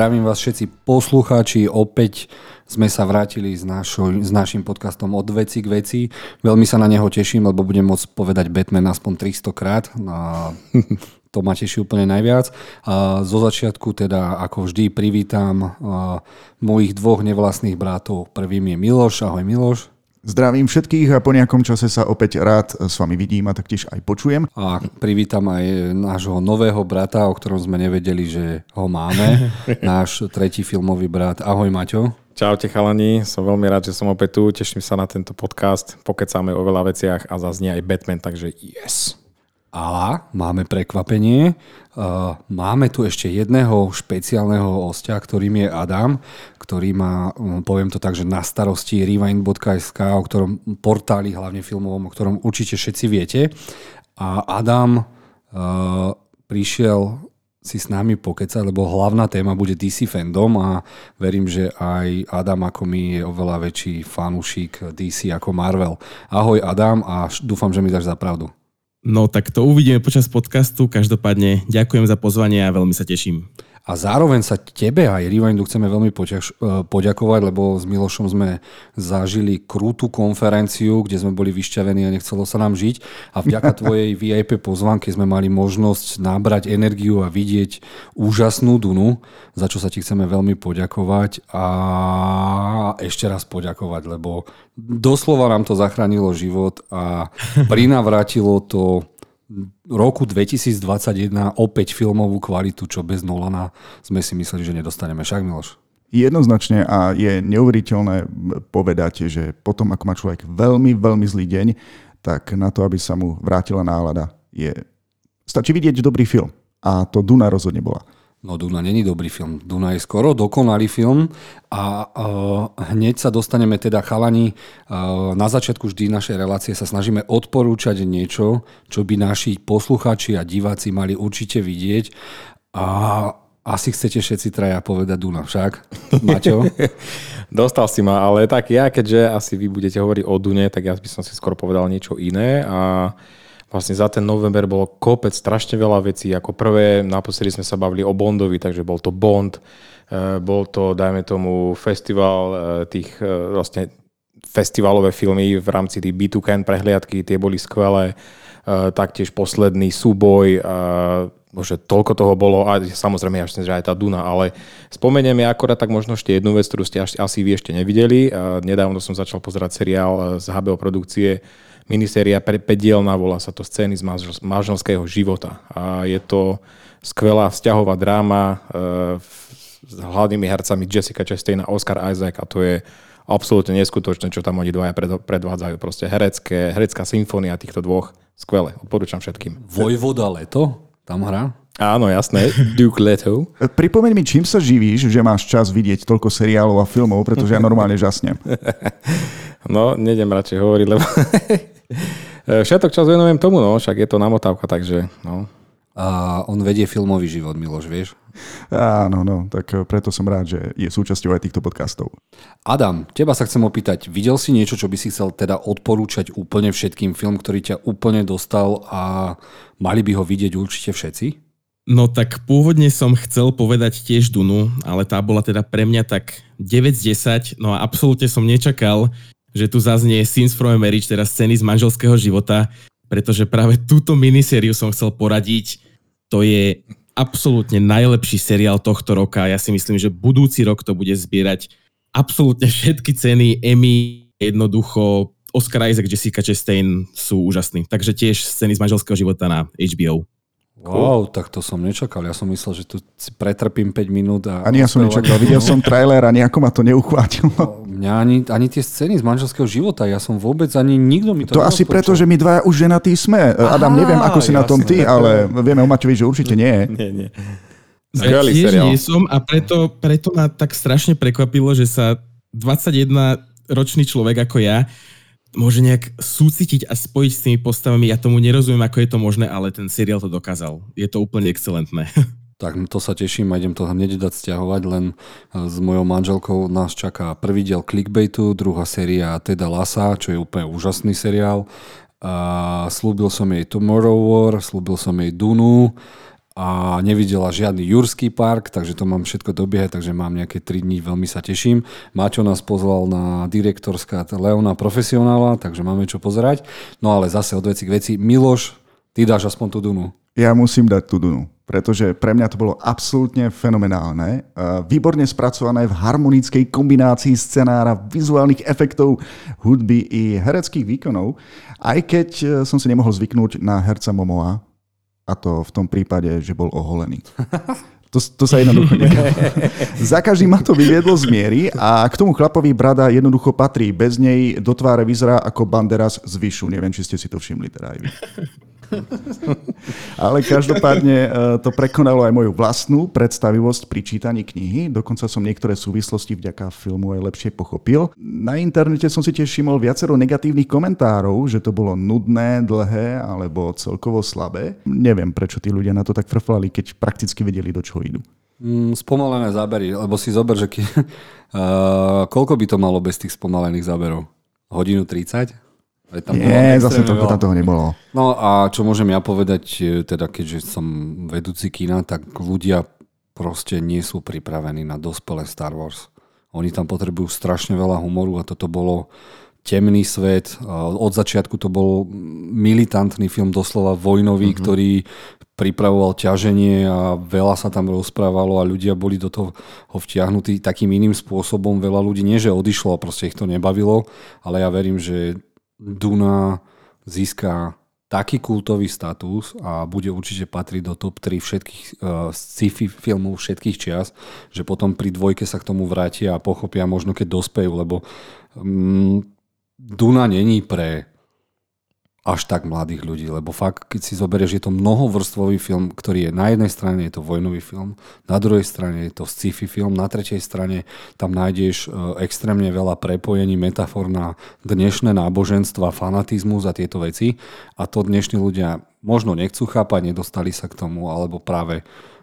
zdravím vás všetci poslucháči, opäť sme sa vrátili s, našo, s našim podcastom od veci k veci. Veľmi sa na neho teším, lebo budem môcť povedať Batman aspoň 300 krát. A to ma teší úplne najviac. A zo začiatku teda ako vždy privítam mojich dvoch nevlastných bratov. Prvým je Miloš. Ahoj Miloš. Zdravím všetkých a po nejakom čase sa opäť rád s vami vidím a taktiež aj počujem. A privítam aj nášho nového brata, o ktorom sme nevedeli, že ho máme. Náš tretí filmový brat. Ahoj Maťo. Čaute chalani, som veľmi rád, že som opäť tu, teším sa na tento podcast, pokecáme o veľa veciach a zaznie aj Batman, takže yes. A máme prekvapenie. Máme tu ešte jedného špeciálneho hostia, ktorým je Adam, ktorý má, poviem to tak, že na starosti rewind.sk, o ktorom portáli, hlavne filmovom, o ktorom určite všetci viete. A Adam prišiel si s nami pokecať, lebo hlavná téma bude DC fandom a verím, že aj Adam ako my je oveľa väčší fanúšik DC ako Marvel. Ahoj Adam a dúfam, že mi dáš za pravdu. No tak to uvidíme počas podcastu. Každopádne ďakujem za pozvanie a veľmi sa teším. A zároveň sa tebe aj Rewindu chceme veľmi poďaž, e, poďakovať, lebo s Milošom sme zažili krútu konferenciu, kde sme boli vyšťavení a nechcelo sa nám žiť. A vďaka tvojej VIP pozvanke sme mali možnosť nabrať energiu a vidieť úžasnú Dunu, za čo sa ti chceme veľmi poďakovať a ešte raz poďakovať, lebo doslova nám to zachránilo život a prinavrátilo to roku 2021 opäť filmovú kvalitu, čo bez Nolana sme si mysleli, že nedostaneme. Však Miloš? Jednoznačne a je neuveriteľné povedať, že potom, ako má človek veľmi, veľmi zlý deň, tak na to, aby sa mu vrátila nálada, je... stačí vidieť dobrý film. A to Duna rozhodne bola. No Duna není dobrý film. Duna je skoro dokonalý film a uh, hneď sa dostaneme teda chalani. Uh, na začiatku vždy našej relácie sa snažíme odporúčať niečo, čo by naši posluchači a diváci mali určite vidieť. A asi chcete všetci traja povedať Duna, však? Maťo? Dostal si ma, ale tak ja, keďže asi vy budete hovoriť o Dune, tak ja by som si skoro povedal niečo iné a vlastne za ten november bolo kopec strašne veľa vecí. Ako prvé, naposledy sme sa bavili o Bondovi, takže bol to Bond, e, bol to, dajme tomu, festival e, tých e, vlastne festivalové filmy v rámci tých B2Can prehliadky, tie boli skvelé. Taktiež posledný súboj, že toľko toho bolo a samozrejme že aj tá Duna, ale spomeniem ja akorát tak možno ešte jednu vec, ktorú ste asi vy ešte nevideli. Nedávno som začal pozerať seriál z HBO produkcie miniséria pedielná, volá sa to Scény z manželského života. A je to skvelá vzťahová dráma e, s hlavnými hercami Jessica Chastain a Oscar Isaac a to je absolútne neskutočné, čo tam oni dvaja predvádzajú. Proste herecké, herecká symfónia týchto dvoch. Skvelé, odporúčam všetkým. Vojvoda Leto tam hrá? Áno, jasné. Duke Leto. Pripomeň mi, čím sa živíš, že máš čas vidieť toľko seriálov a filmov, pretože ja normálne žasnem. No, nejdem radšej hovoriť, lebo všetok čas venujem tomu, no, však je to namotávka, takže no. A on vedie filmový život, Miloš, vieš? Áno, no, tak preto som rád, že je súčasťou aj týchto podcastov. Adam, teba sa chcem opýtať, videl si niečo, čo by si chcel teda odporúčať úplne všetkým, film, ktorý ťa úplne dostal a mali by ho vidieť určite všetci? No tak pôvodne som chcel povedať tiež Dunu, ale tá bola teda pre mňa tak 9 z 10, no a absolútne som nečakal, že tu zaznie Scenes from a Marriage, teda scény z manželského života, pretože práve túto minisériu som chcel poradiť. To je absolútne najlepší seriál tohto roka. Ja si myslím, že budúci rok to bude zbierať absolútne všetky ceny Emmy, jednoducho Oscar Isaac, Jessica Chastain sú úžasní. Takže tiež scény z manželského života na HBO. Wow, tak to som nečakal. Ja som myslel, že tu si pretrpím 5 minút. A ani ja som nečakal. Videl som trailer a nejako ma to neuchvátilo. No, mňa ani, ani tie scény z manželského života, ja som vôbec ani nikto mi to To asi preto, že my dvaja už ženatí sme. Aha, Adam, neviem, ako si jasne, na tom ty, ale vieme o Maťovi, že určite nie. Nie, nie. Skvelý tiež seriál. nie som a preto, preto ma tak strašne prekvapilo, že sa 21 ročný človek ako ja môže nejak súcitiť a spojiť s tými postavami. Ja tomu nerozumiem, ako je to možné, ale ten seriál to dokázal. Je to úplne excelentné. Tak to sa teším a idem to hneď dať stiahovať, len e, s mojou manželkou nás čaká prvý diel Clickbaitu, druhá séria Teda Lasa, čo je úplne úžasný seriál. A slúbil som jej Tomorrow War, slúbil som jej Dunu a nevidela žiadny Jurský park, takže to mám všetko dobiehať, takže mám nejaké 3 dní, veľmi sa teším. Maťo nás pozval na direktorská Leona profesionála, takže máme čo pozerať. No ale zase od veci k veci. Miloš, ty dáš aspoň tú Dunu. Ja musím dať tú Dunu, pretože pre mňa to bolo absolútne fenomenálne. Výborne spracované v harmonickej kombinácii scenára, vizuálnych efektov, hudby i hereckých výkonov. Aj keď e, som si nemohol zvyknúť na herca Momoa, a to v tom prípade, že bol oholený. To, to sa jednoducho nedá. Za každým ma to vyviedlo z miery a k tomu chlapovi brada jednoducho patrí. Bez nej do tváre vyzerá ako Banderas z Vyšu. Neviem, či ste si to všimli teda aj vy. Ale každopádne e, to prekonalo aj moju vlastnú predstavivosť pri čítaní knihy. Dokonca som niektoré súvislosti vďaka filmu aj lepšie pochopil. Na internete som si tiež všimol viacero negatívnych komentárov, že to bolo nudné, dlhé alebo celkovo slabé. Neviem, prečo tí ľudia na to tak frflali, keď prakticky vedeli, do čoho idú. Mm, spomalené zábery, lebo si zober, že keď, uh, koľko by to malo bez tých spomalených záberov? Hodinu 30? Tam Nie, zase to, tam toho nebolo. No a čo môžem ja povedať, e, teda keďže som vedúci kina, tak ľudia proste nie sú pripravení na dospelé Star Wars. Oni tam potrebujú strašne veľa humoru a toto bolo temný svet. Od začiatku to bol militantný film, doslova vojnový, mm-hmm. ktorý pripravoval ťaženie a veľa sa tam rozprávalo a ľudia boli do toho vtiahnutí takým iným spôsobom. Veľa ľudí nie, že odišlo a proste ich to nebavilo, ale ja verím, že Duna získa taký kultový status a bude určite patriť do top 3 všetkých uh, sci-fi filmov všetkých čias, že potom pri dvojke sa k tomu vrátia a pochopia možno keď dospejú, lebo um, Duna není pre až tak mladých ľudí, lebo fakt, keď si zoberieš, je to mnohovrstvový film, ktorý je na jednej strane je to vojnový film, na druhej strane je to sci-fi film, na tretej strane tam nájdeš e, extrémne veľa prepojení, metafor na dnešné náboženstva, fanatizmus a tieto veci. A to dnešní ľudia možno nechcú chápať, nedostali sa k tomu, alebo práve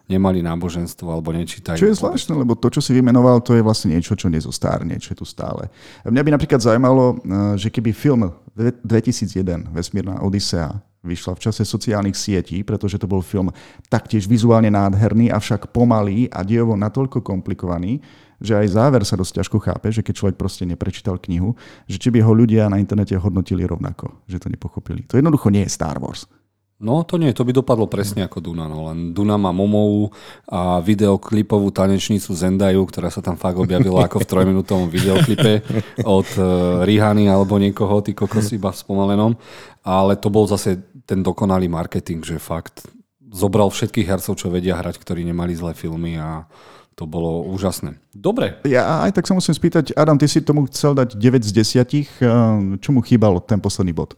nemali náboženstvo alebo nečítajú. Čo je zvláštne, lebo to, čo si vymenoval, to je vlastne niečo, čo nezostárne, čo je tu stále. Mňa by napríklad zaujímalo, eh, že keby film 2001, Vesmírna Odisea, vyšla v čase sociálnych sietí, pretože to bol film taktiež vizuálne nádherný, avšak pomalý a dejovo natoľko komplikovaný, že aj záver sa dosť ťažko chápe, že keď človek proste neprečítal knihu, že či by ho ľudia na internete hodnotili rovnako, že to nepochopili. To jednoducho nie je Star Wars. No to nie, to by dopadlo presne ako Duna. No. Len Duna má Momovu a videoklipovú tanečnicu Zendaju, ktorá sa tam fakt objavila ako v trojminútovom videoklipe od uh, Rihany alebo niekoho, ty kokos iba v spomalenom. Ale to bol zase ten dokonalý marketing, že fakt zobral všetkých hercov, čo vedia hrať, ktorí nemali zlé filmy a to bolo úžasné. Dobre. Ja aj tak sa musím spýtať, Adam, ty si tomu chcel dať 9 z 10. Čo mu chýbalo ten posledný bod?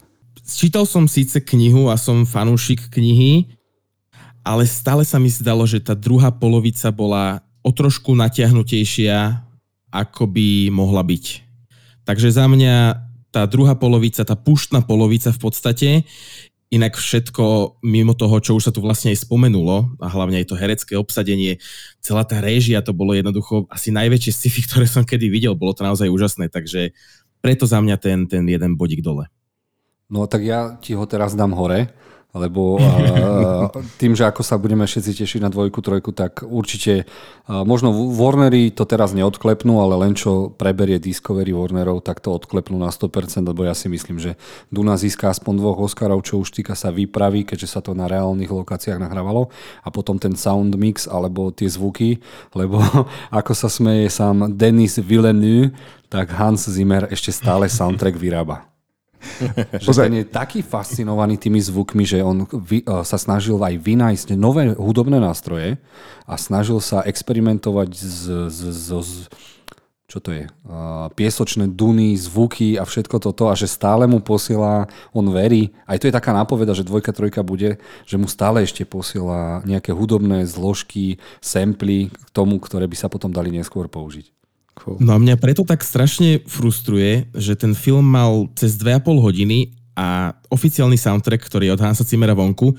Čítal som síce knihu a som fanúšik knihy, ale stále sa mi zdalo, že tá druhá polovica bola o trošku natiahnutejšia, ako by mohla byť. Takže za mňa tá druhá polovica, tá puštná polovica v podstate, inak všetko mimo toho, čo už sa tu vlastne aj spomenulo, a hlavne aj to herecké obsadenie, celá tá réžia, to bolo jednoducho asi najväčšie sci-fi, ktoré som kedy videl, bolo to naozaj úžasné, takže preto za mňa ten, ten jeden bodík dole. No tak ja ti ho teraz dám hore, lebo tým, že ako sa budeme všetci tešiť na dvojku, trojku, tak určite uh, možno Warnery to teraz neodklepnú, ale len čo preberie Discovery Warnerov, tak to odklepnú na 100%, lebo ja si myslím, že Duna získa aspoň dvoch Oscarov, čo už týka sa výpravy, keďže sa to na reálnych lokáciách nahrávalo a potom ten sound mix alebo tie zvuky, lebo ako sa smeje sám Denis Villeneuve, tak Hans Zimmer ešte stále soundtrack vyrába. že ten je taký fascinovaný tými zvukmi, že on vy, uh, sa snažil aj vynájsť nové hudobné nástroje a snažil sa experimentovať s, s, s, s čo to je, uh, piesočné duny, zvuky a všetko toto a že stále mu posiela, on verí, aj to je taká nápoveda, že dvojka, trojka bude, že mu stále ešte posiela nejaké hudobné zložky, samply k tomu, ktoré by sa potom dali neskôr použiť. Cool. No a mňa preto tak strašne frustruje, že ten film mal cez 2,5 hodiny a oficiálny soundtrack, ktorý je od Hansa Zimmera vonku,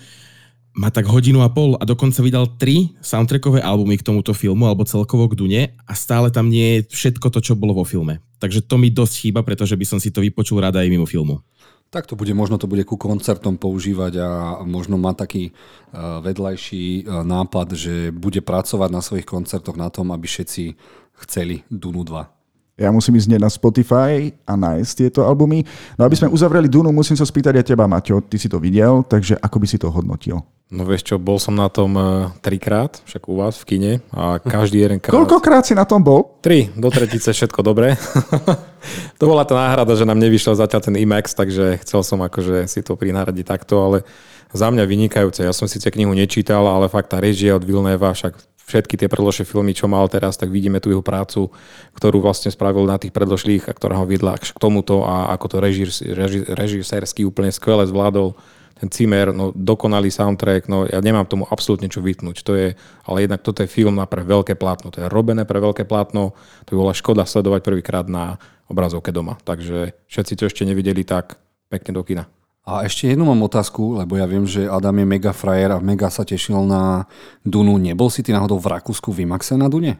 má tak hodinu a pol a dokonca vydal tri soundtrackové albumy k tomuto filmu alebo celkovo k Dune a stále tam nie je všetko to, čo bolo vo filme. Takže to mi dosť chýba, pretože by som si to vypočul rada aj mimo filmu. Tak to bude, možno to bude ku koncertom používať a možno má taký vedľajší nápad, že bude pracovať na svojich koncertoch na tom, aby všetci chceli Dunu 2. Ja musím ísť na Spotify a nájsť tieto albumy. No aby sme uzavreli Dunu, musím sa spýtať aj teba, Maťo. Ty si to videl, takže ako by si to hodnotil? No vieš čo, bol som na tom uh, trikrát, však u vás v kine a každý jeden krát... Koľkokrát si na tom bol? Tri, do tretice všetko dobre. to bola tá náhrada, že nám nevyšiel zatiaľ ten IMAX, takže chcel som akože si to prináhradiť takto, ale za mňa vynikajúce. Ja som síce knihu nečítal, ale fakt tá režia od Vilneva, však všetky tie predložšie filmy, čo mal teraz, tak vidíme tu jeho prácu, ktorú vlastne spravil na tých predložlých a ktorá ho viedla k tomuto a ako to režisérsky úplne skvele zvládol ten Cimer, no dokonalý soundtrack, no ja nemám tomu absolútne čo vytnúť. To je, ale jednak toto je film na pre veľké plátno. To je robené pre veľké plátno, to by bola škoda sledovať prvýkrát na obrazovke doma. Takže všetci, čo ešte nevideli, tak pekne do kina. A ešte jednu mám otázku, lebo ja viem, že Adam je mega frajer a mega sa tešil na Dunu. Nebol si ty náhodou v Rakúsku v Imaxe na Dune?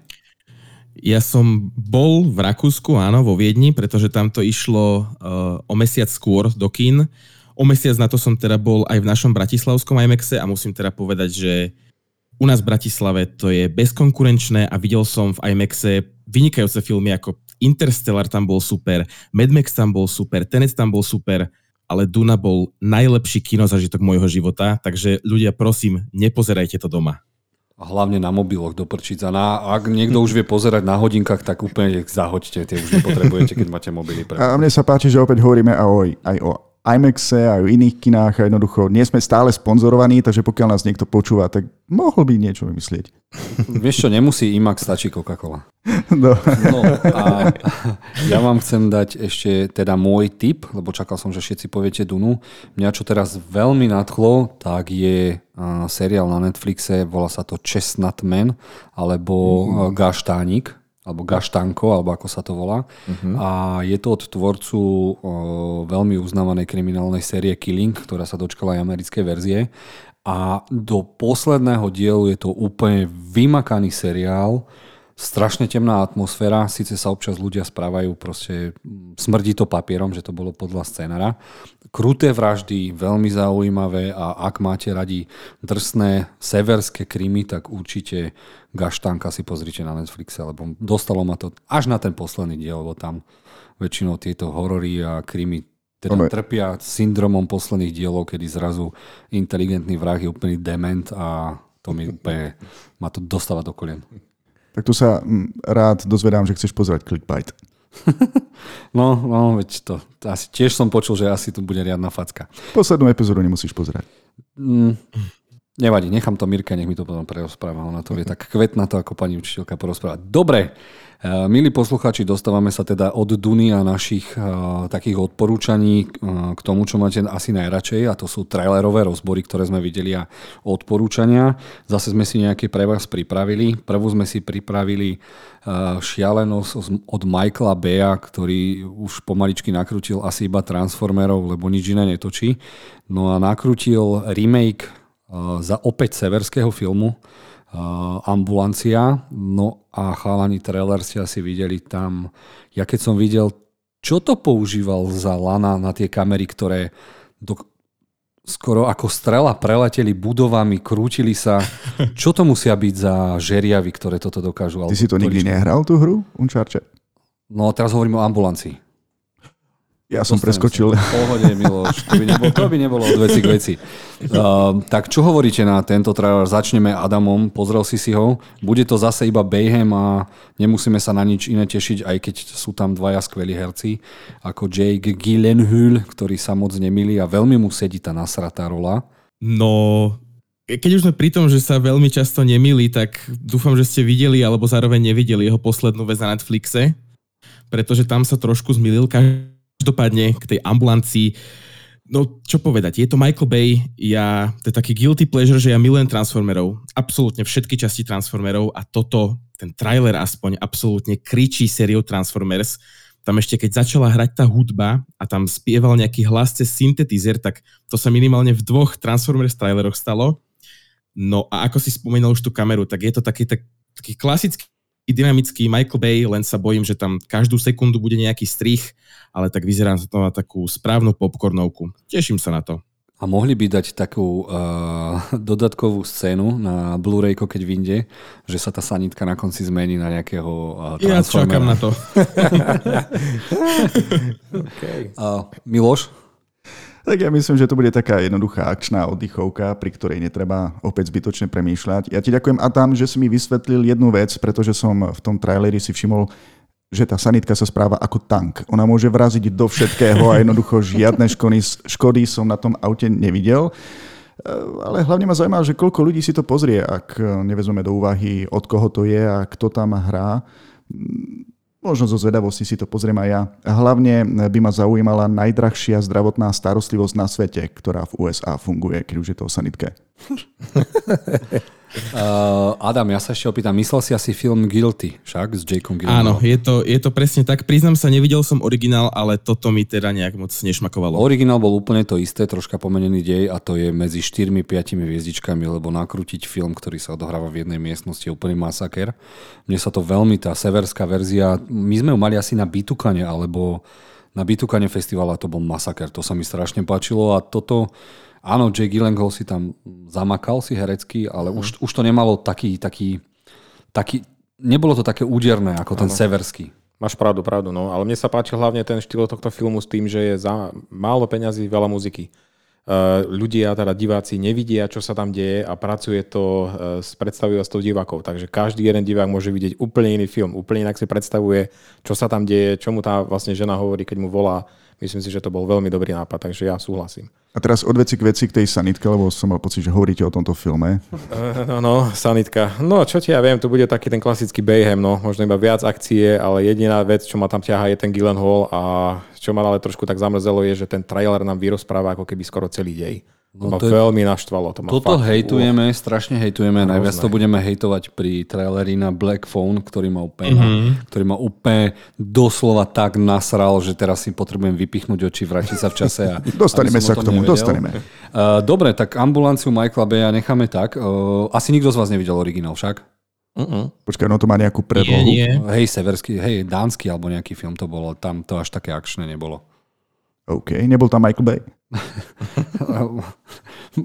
Ja som bol v Rakúsku, áno, vo Viedni, pretože tam to išlo uh, o mesiac skôr do kín. O mesiac na to som teda bol aj v našom bratislavskom IMAXe a musím teda povedať, že u nás v Bratislave to je bezkonkurenčné a videl som v IMAXe vynikajúce filmy ako Interstellar tam bol super, Mad Max tam bol super, Tenet tam bol super, ale Duna bol najlepší kinozažitok môjho života, takže ľudia, prosím, nepozerajte to doma. A hlavne na mobiloch do prčica. Na, ak niekto už vie pozerať na hodinkách, tak úplne zahoďte, tie už nepotrebujete, keď máte mobily. Pre... A mne sa páči, že opäť hovoríme aj o, aj o IMAXe aj v iných kinách a jednoducho nie sme stále sponzorovaní, takže pokiaľ nás niekto počúva, tak mohol by niečo vymyslieť. Vieš čo, nemusí IMAX, stačí Coca-Cola. No. no a ja vám chcem dať ešte teda môj tip, lebo čakal som, že všetci poviete Dunu. Mňa čo teraz veľmi nadchlo, tak je seriál na Netflixe, volá sa to Chestnut Man, alebo mm-hmm. Gaštánik alebo Gaštanko, alebo ako sa to volá. Uh-huh. A je to od tvorcu o, veľmi uznávanej kriminálnej série Killing, ktorá sa dočkala aj americkej verzie. A do posledného dielu je to úplne vymakaný seriál, strašne temná atmosféra, síce sa občas ľudia správajú, proste smrdí to papierom, že to bolo podľa scénara. Kruté vraždy, veľmi zaujímavé a ak máte radi drsné severské krymy, tak určite Gaštánka si pozrite na Netflixe, lebo dostalo ma to až na ten posledný diel, lebo tam väčšinou tieto horory a krymy teda Ome. trpia syndromom posledných dielov, kedy zrazu inteligentný vrah je úplný dement a to mi úplne, ma to dostáva do kolien. Tak tu sa mm, rád dozvedám, že chceš pozerať clickbait. no, no, veď to, asi tiež som počul, že asi tu bude riadna facka. Poslednú epizódu nemusíš pozerať. Mm, nevadí, nechám to Mirka, nech mi to potom prerozpráva. Ona to vie tak kvetná to ako pani učiteľka porozprávať. Dobre, milí posluchači, dostávame sa teda od Duny a našich uh, takých odporúčaní uh, k tomu, čo máte asi najradšej a to sú trailerové rozbory, ktoré sme videli a odporúčania. Zase sme si nejaké pre vás pripravili. Prvú sme si pripravili uh, šialenosť od Michaela Bea, ktorý už pomaličky nakrútil asi iba Transformerov, lebo nič iné netočí. No a nakrútil remake za opäť severského filmu ambulancia. No a chalani trailer ste asi videli tam. Ja keď som videl, čo to používal za lana na tie kamery, ktoré do, skoro ako strela preleteli budovami, krútili sa. Čo to musia byť za žeriavy, ktoré toto dokážu? Ty si to nikdy nehral, tú hru Uncharted? No teraz hovorím o ambulancii. Ja som preskočil. Pohode, Miloš. To by, nebolo, to by nebolo od veci k veci. Uh, tak čo hovoríte na tento trailer? Začneme Adamom. Pozrel si si ho. Bude to zase iba Bayhem a nemusíme sa na nič iné tešiť, aj keď sú tam dvaja skvelí herci, ako Jake Gyllenhaal, ktorý sa moc nemilí a veľmi mu sedí tá nasratá rola. No, keď už sme pri tom, že sa veľmi často nemili, tak dúfam, že ste videli alebo zároveň nevideli jeho poslednú vec na Netflixe, pretože tam sa trošku zmilil. Každý Každopádne k tej ambulancii, no čo povedať, je to Michael Bay, ja, to je taký guilty pleasure, že ja milujem Transformerov, absolútne všetky časti Transformerov a toto, ten trailer aspoň, absolútne kričí sériou Transformers. Tam ešte keď začala hrať tá hudba a tam spieval nejaký hlas cez syntetizer, tak to sa minimálne v dvoch Transformers traileroch stalo. No a ako si spomenul už tú kameru, tak je to taký, tak, taký klasický taký dynamický Michael Bay, len sa bojím, že tam každú sekundu bude nejaký strich, ale tak vyzerá to na takú správnu popcornovku. Teším sa na to. A mohli by dať takú uh, dodatkovú scénu na Blu-rayko, keď vyjde, že sa tá sanitka na konci zmení na nejakého uh, Ja čakám na to. okay. uh, Miloš? Tak ja myslím, že to bude taká jednoduchá akčná oddychovka, pri ktorej netreba opäť zbytočne premýšľať. Ja ti ďakujem, Adam, že si mi vysvetlil jednu vec, pretože som v tom traileri si všimol, že tá sanitka sa správa ako tank. Ona môže vraziť do všetkého a jednoducho žiadne škody, škody som na tom aute nevidel. Eh, ale hlavne ma zaujíma, že koľko ľudí si to pozrie, ak eh, nevezme do úvahy, od koho to je a kto tam hrá. Možno zo zvedavosti si to pozriem aj ja. Hlavne by ma zaujímala najdrahšia zdravotná starostlivosť na svete, ktorá v USA funguje, keď už je to o sanitke. Uh, Adam, ja sa ešte opýtam, myslel si asi film Guilty, však, s Jakeom Áno, Gyllenhaalom? je to, je to presne tak. Priznám sa, nevidel som originál, ale toto mi teda nejak moc nešmakovalo. Originál bol úplne to isté, troška pomenený dej a to je medzi 4-5 hviezdičkami, lebo nakrútiť film, ktorý sa odohráva v jednej miestnosti je úplný masaker. Mne sa to veľmi, tá severská verzia, my sme ju mali asi na Bitukane, alebo na Bitukane festivala to bol masaker, to sa mi strašne páčilo a toto Áno, Jake Gyllenhaal si tam zamakal si herecky, ale mm. už, už to nemalo taký, taký, taký, nebolo to také úderné ako ten ano. severský. Máš pravdu, pravdu, no. Ale mne sa páči hlavne ten štýl tohto filmu s tým, že je za málo peňazí, veľa muziky. Uh, ľudia, teda diváci nevidia, čo sa tam deje a pracuje to uh, s predstavivosťou divákov. Takže každý jeden divák môže vidieť úplne iný film, úplne inak si predstavuje, čo sa tam deje, čo mu tá vlastne žena hovorí, keď mu volá Myslím si, že to bol veľmi dobrý nápad, takže ja súhlasím. A teraz od veci k veci k tej sanitke, lebo som mal pocit, že hovoríte o tomto filme. Uh, no, no, sanitka. No, čo ti ja viem, to bude taký ten klasický Bayhem, no, možno iba viac akcie, ale jediná vec, čo ma tam ťahá, je ten Gyllenhaal a čo ma ale trošku tak zamrzelo, je, že ten trailer nám vyrozpráva ako keby skoro celý dej. To no ma to veľmi naštvalo. To ma toto fakt, hejtujeme, uh, strašne hejtujeme. Najviac to budeme hejtovať pri traileri na Black Phone, ktorý ma úplne, mm-hmm. ktorý ma úplne doslova tak nasral, že teraz si potrebujem vypichnúť oči, vrátiť sa v čase. A, dostaneme sa k tomu, nevedel. dostaneme. Uh, dobre, tak ambulanciu Michaela Beja necháme tak. Uh, asi nikto z vás nevidel originál však? Uh-uh. Počkaj, no to má nejakú predlohu. Nie, nie. Hej, severský, hej, dánsky alebo nejaký film to bolo. Tam to až také akčné nebolo. OK, nebol tam Michael Bay?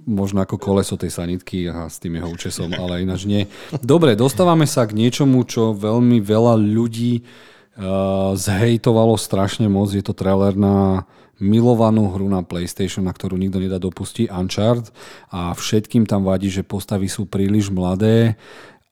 Možno ako koleso tej sanitky a s tým jeho účesom, ale ináč nie. Dobre, dostávame sa k niečomu, čo veľmi veľa ľudí uh, zhejtovalo strašne moc. Je to trailer na milovanú hru na PlayStation, na ktorú nikto nedá dopustiť, Uncharted. A všetkým tam vadí, že postavy sú príliš mladé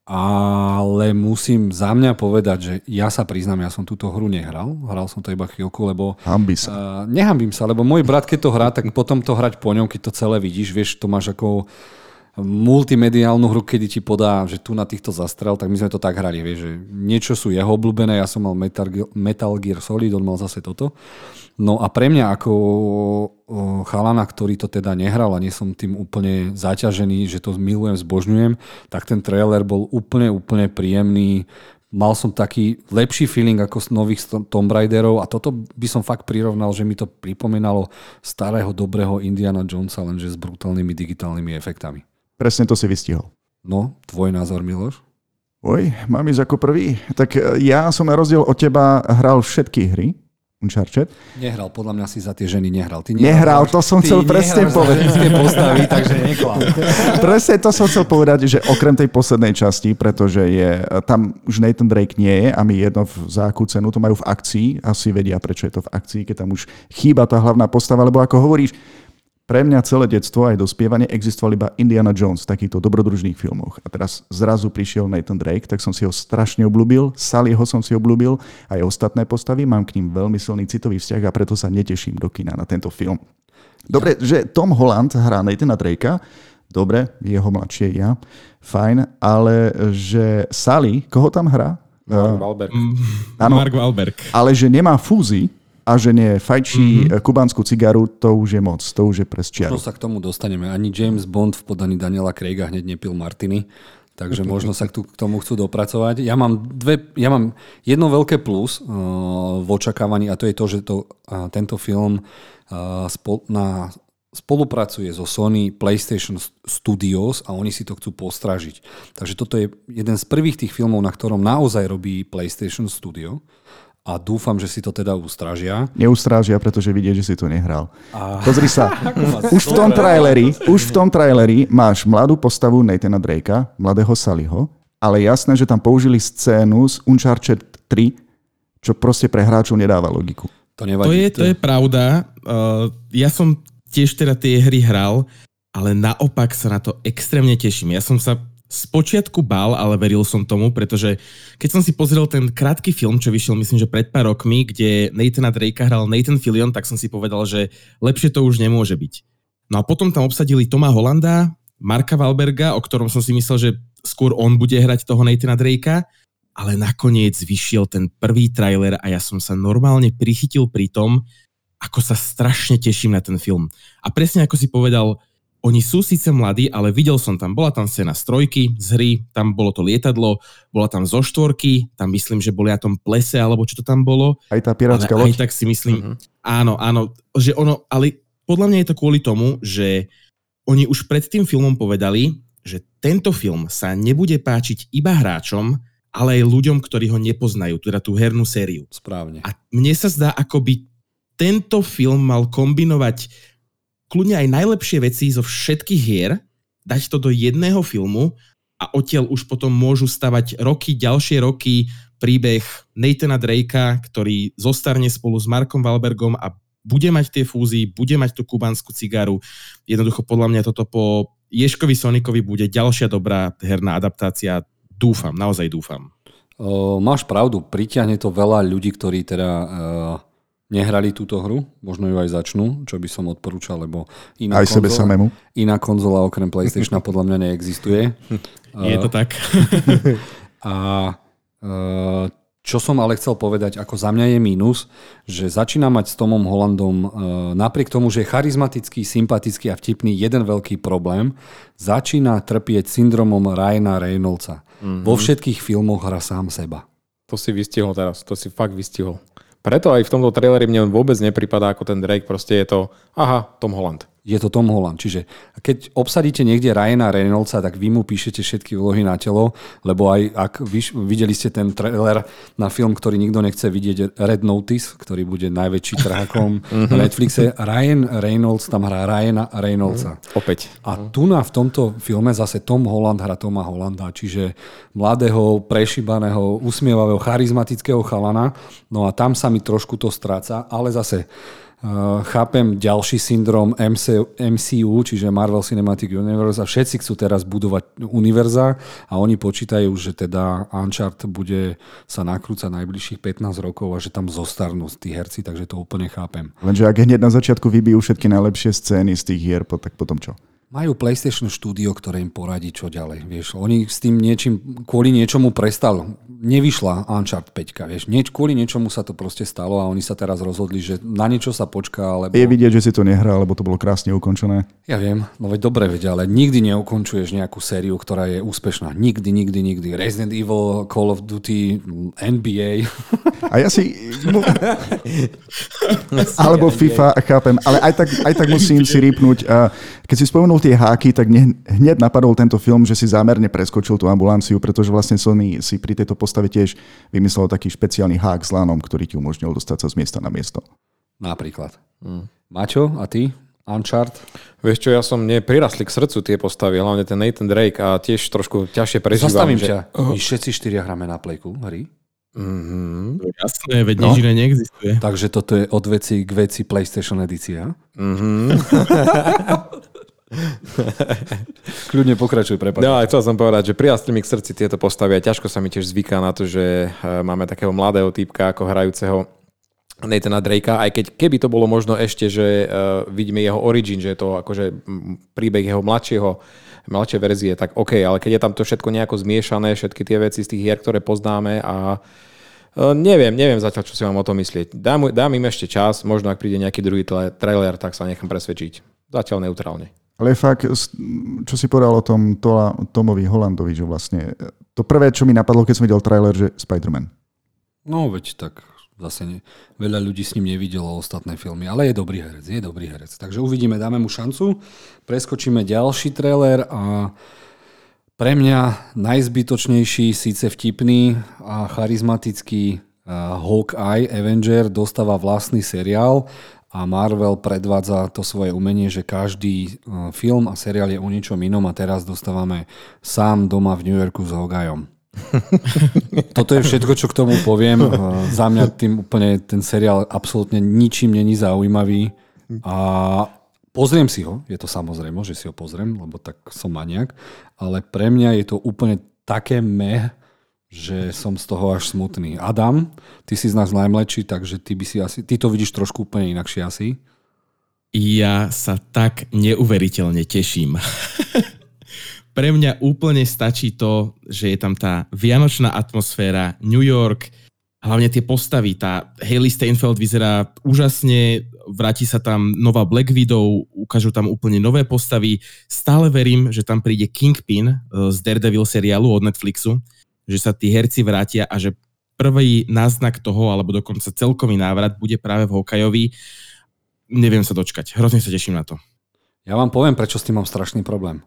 ale musím za mňa povedať, že ja sa priznám, ja som túto hru nehral. Hral som to iba chvíľku, lebo... Hambi sa. Uh, nehambím sa, lebo môj brat, keď to hrá, tak potom to hrať po ňom, keď to celé vidíš, vieš, to máš ako multimediálnu hru, kedy ti podá, že tu na týchto zastrel, tak my sme to tak hrali, vieš, že niečo sú jeho obľúbené, ja som mal Metal, Metal Gear Solid, on mal zase toto. No a pre mňa ako chalana, ktorý to teda nehral a nie som tým úplne zaťažený, že to milujem, zbožňujem, tak ten trailer bol úplne, úplne príjemný. Mal som taký lepší feeling ako z nových Tomb Raiderov a toto by som fakt prirovnal, že mi to pripomínalo starého, dobrého Indiana Jonesa, lenže s brutálnymi digitálnymi efektami. Presne to si vystihol. No, tvoj názor, Miloš? Oj, mám ísť ako prvý. Tak e, ja som na rozdiel od teba hral všetky hry, Uncharted. Nehral, podľa mňa si za tie ženy nehral. Ty nehral, nehral to som chcel presne povedať. postavy, takže neklam. presne to som chcel povedať, že okrem tej poslednej časti, pretože je, tam už Nathan Drake nie je a my jedno za akú cenu to majú v akcii, asi vedia, prečo je to v akcii, keď tam už chýba tá hlavná postava, lebo ako hovoríš, pre mňa celé detstvo aj dospievanie existoval iba Indiana Jones v takýchto dobrodružných filmoch. A teraz zrazu prišiel Nathan Drake, tak som si ho strašne obľúbil, Sallyho som si obľúbil, aj ostatné postavy, mám k ním veľmi silný citový vzťah a preto sa neteším do kina na tento film. Dobre, ja. že Tom Holland hrá Nathana Drakea, dobre, jeho mladšie ja, fajn, ale že Sally, koho tam hrá? Mark Wahlberg. Mm, Mark Wahlberg. Ale že nemá fúzy, a že nie fajčí mm-hmm. kubánsku cigaru, to už je moc, to už je pres čiaru. sa k tomu dostaneme. Ani James Bond v podaní Daniela Craiga hneď nepil Martiny, takže možno sa k tomu chcú dopracovať. Ja mám, dve, ja mám jedno veľké plus uh, v očakávaní a to je to, že to, uh, tento film uh, spol, na spolupracuje so Sony PlayStation Studios a oni si to chcú postražiť. Takže toto je jeden z prvých tých filmov, na ktorom naozaj robí PlayStation Studio a dúfam, že si to teda ustražia. Neustrážia, pretože vidie, že si to nehral. A... Pozri sa, už v tom traileri, už v tom traileri máš mladú postavu Nathana Drakea, mladého Sallyho, ale jasné, že tam použili scénu z Uncharted 3, čo proste pre hráčov nedáva logiku. To, nevadí. to, je, to je pravda. Uh, ja som tiež teda tie hry hral, ale naopak sa na to extrémne teším. Ja som sa z počiatku bál, ale veril som tomu, pretože keď som si pozrel ten krátky film, čo vyšiel myslím, že pred pár rokmi, kde Nathana Drakea hral Nathan Fillion, tak som si povedal, že lepšie to už nemôže byť. No a potom tam obsadili Toma Holanda, Marka Valberga, o ktorom som si myslel, že skôr on bude hrať toho Nathana Drakea, ale nakoniec vyšiel ten prvý trailer a ja som sa normálne prichytil pri tom, ako sa strašne teším na ten film. A presne ako si povedal, oni sú síce mladí, ale videl som tam, bola tam scéna z trojky, z hry, tam bolo to lietadlo, bola tam zo štvorky, tam myslím, že boli na tom plese, alebo čo to tam bolo. Aj tá pirátska loď. Aj tak si myslím, uh-huh. áno, áno, že ono, ale podľa mňa je to kvôli tomu, že oni už pred tým filmom povedali, že tento film sa nebude páčiť iba hráčom, ale aj ľuďom, ktorí ho nepoznajú, teda tú hernú sériu. Správne. A mne sa zdá, ako by tento film mal kombinovať kľudne aj najlepšie veci zo všetkých hier, dať to do jedného filmu a odtiaľ už potom môžu stavať roky, ďalšie roky príbeh Nathana Drakea, ktorý zostarne spolu s Markom Valbergom a bude mať tie fúzy, bude mať tú kubanskú cigaru. Jednoducho podľa mňa toto po Ješkovi Sonikovi bude ďalšia dobrá herná adaptácia. Dúfam, naozaj dúfam. O, máš pravdu, pritiahne to veľa ľudí, ktorí teda uh nehrali túto hru, možno ju aj začnú, čo by som odporúčal, lebo iná aj konzola, sebe samému. iná konzola okrem PlayStation podľa mňa neexistuje. Je to tak. a e, čo som ale chcel povedať, ako za mňa je mínus, že začína mať s Tomom Hollandom, e, napriek tomu, že je charizmatický, sympatický a vtipný, jeden veľký problém, začína trpieť syndromom Ryana Reynoldsa. Mm-hmm. Vo všetkých filmoch hra sám seba. To si vystihol teraz, to si fakt vystihol. Preto aj v tomto traileri mne vôbec nepripadá ako ten Drake, proste je to, aha, Tom Holland je to Tom Holland. Čiže keď obsadíte niekde Ryana Reynoldsa, tak vy mu píšete všetky úlohy na telo, lebo aj ak vy, videli ste ten trailer na film, ktorý nikto nechce vidieť, Red Notice, ktorý bude najväčší trhákom na Netflixe, Ryan Reynolds tam hrá Ryana Reynoldsa. Mhm. Opäť. A tu na v tomto filme zase Tom Holland hrá Toma Hollanda, čiže mladého, prešibaného, usmievavého, charizmatického chalana. No a tam sa mi trošku to stráca, ale zase chápem ďalší syndrom MCU, čiže Marvel Cinematic Universe a všetci chcú teraz budovať univerza a oni počítajú, že teda Uncharted bude sa nakrúcať najbližších 15 rokov a že tam zostarnú tí herci, takže to úplne chápem. Lenže ak hneď na začiatku vybijú všetky najlepšie scény z tých hier, tak potom čo? Majú PlayStation štúdio, ktoré im poradí, čo ďalej. Vieš, oni s tým niečím, kvôli niečomu prestal. Nevyšla Uncharted 5, vieš. Nieč, kvôli niečomu sa to proste stalo a oni sa teraz rozhodli, že na niečo sa počká. Lebo... Je vidieť, že si to nehrá, lebo to bolo krásne ukončené. Ja viem, no veď dobre vedia, ale nikdy neukončuješ nejakú sériu, ktorá je úspešná. Nikdy, nikdy, nikdy. Resident Evil, Call of Duty, NBA. A ja si... Alebo FIFA, chápem. Ale aj tak, aj tak musím si rýpnuť. Keď si spomenul tie háky, tak hneď napadol tento film, že si zámerne preskočil tú ambulanciu, pretože vlastne Sony si pri tejto postave tiež vymyslel taký špeciálny hák s lanom, ktorý ti umožnil dostať sa z miesta na miesto. Napríklad. Mm. Maťo, a ty? Uncharted? Vieš čo, ja som mne prirastli k srdcu tie postavy, hlavne ten Nathan Drake a tiež trošku ťažšie prežívam. Zastavím že... ťa. My všetci štyria hráme na plejku hry? Mm-hmm. Jasné, veď no. nič iné neexistuje. Takže toto je od veci k veci PlayStation edícia. Mm-hmm. Kľudne pokračuj, prepáč. No, chcel som povedať, že prijastli mi k srdci tieto postavy a ťažko sa mi tiež zvyká na to, že eh, máme takého mladého týpka ako hrajúceho Nathana Drakea, aj keď keby to bolo možno ešte, že uh, vidíme jeho origin, že je to akože príbeh jeho mladšieho, mladšej verzie, tak OK, ale keď je tam to všetko nejako zmiešané, všetky tie veci z tých hier, ktoré poznáme a uh, neviem, neviem zatiaľ, čo si mám o tom myslieť. Dám, dám im ešte čas, možno ak príde nejaký druhý trailer, tak sa nechám presvedčiť. Zatiaľ neutrálne. Ale fakt, čo si povedal o tom Tomovi Hollandovi, že vlastne to prvé, čo mi napadlo, keď som videl trailer, že Spider-Man. No veď tak zase ne, veľa ľudí s ním nevidelo ostatné filmy, ale je dobrý herec, je dobrý herec. Takže uvidíme, dáme mu šancu. Preskočíme ďalší trailer a pre mňa najzbytočnejší, síce vtipný a charizmatický uh, Hawkeye Avenger dostáva vlastný seriál a Marvel predvádza to svoje umenie, že každý uh, film a seriál je o ničom inom a teraz dostávame sám doma v New Yorku s Hawkeyom. Toto je všetko, čo k tomu poviem. Za mňa tým úplne ten seriál absolútne ničím není zaujímavý. A pozriem si ho, je to samozrejme, že si ho pozriem, lebo tak som maniak, ale pre mňa je to úplne také meh, že som z toho až smutný. Adam, ty si z nás najmladší, takže ty by si asi, ty to vidíš trošku úplne inakšie asi. Ja sa tak neuveriteľne teším. pre mňa úplne stačí to, že je tam tá vianočná atmosféra, New York, hlavne tie postavy, tá Hayley Steinfeld vyzerá úžasne, vráti sa tam nová Black Widow, ukážu tam úplne nové postavy. Stále verím, že tam príde Kingpin e, z Daredevil seriálu od Netflixu, že sa tí herci vrátia a že prvý náznak toho, alebo dokonca celkový návrat bude práve v Hokajovi. Neviem sa dočkať, hrozne sa teším na to. Ja vám poviem, prečo s tým mám strašný problém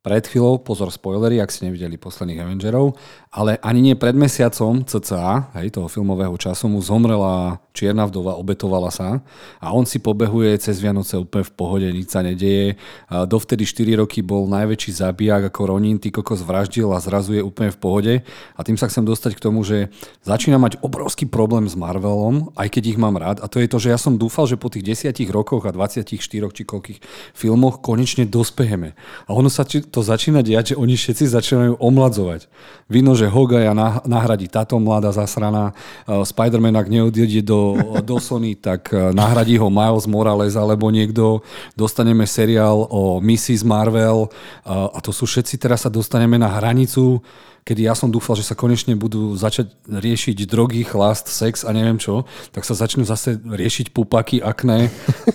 pred chvíľou, pozor spoilery, ak ste nevideli posledných Avengerov, ale ani nie pred mesiacom cca, hej, toho filmového času, mu zomrela čierna vdova, obetovala sa a on si pobehuje cez Vianoce úplne v pohode, nič sa nedeje. A dovtedy 4 roky bol najväčší zabijak ako Ronin, ty kokos vraždil a zrazu je úplne v pohode. A tým sa chcem dostať k tomu, že začína mať obrovský problém s Marvelom, aj keď ich mám rád. A to je to, že ja som dúfal, že po tých 10 rokoch a 24 či koľkých filmoch konečne dospeheme. A ono sa to začína diať, že oni všetci začínajú omladzovať. Vino, že Hogaja nahradí táto mladá zasraná, e, Spider-Man ak neodjede do, do Sony, tak e, nahradí ho Miles Morales alebo niekto, dostaneme seriál o Mrs. Marvel e, a to sú všetci, teraz sa dostaneme na hranicu kedy ja som dúfal, že sa konečne budú začať riešiť drogy, chlast, sex a neviem čo, tak sa začnú zase riešiť pupaky, akné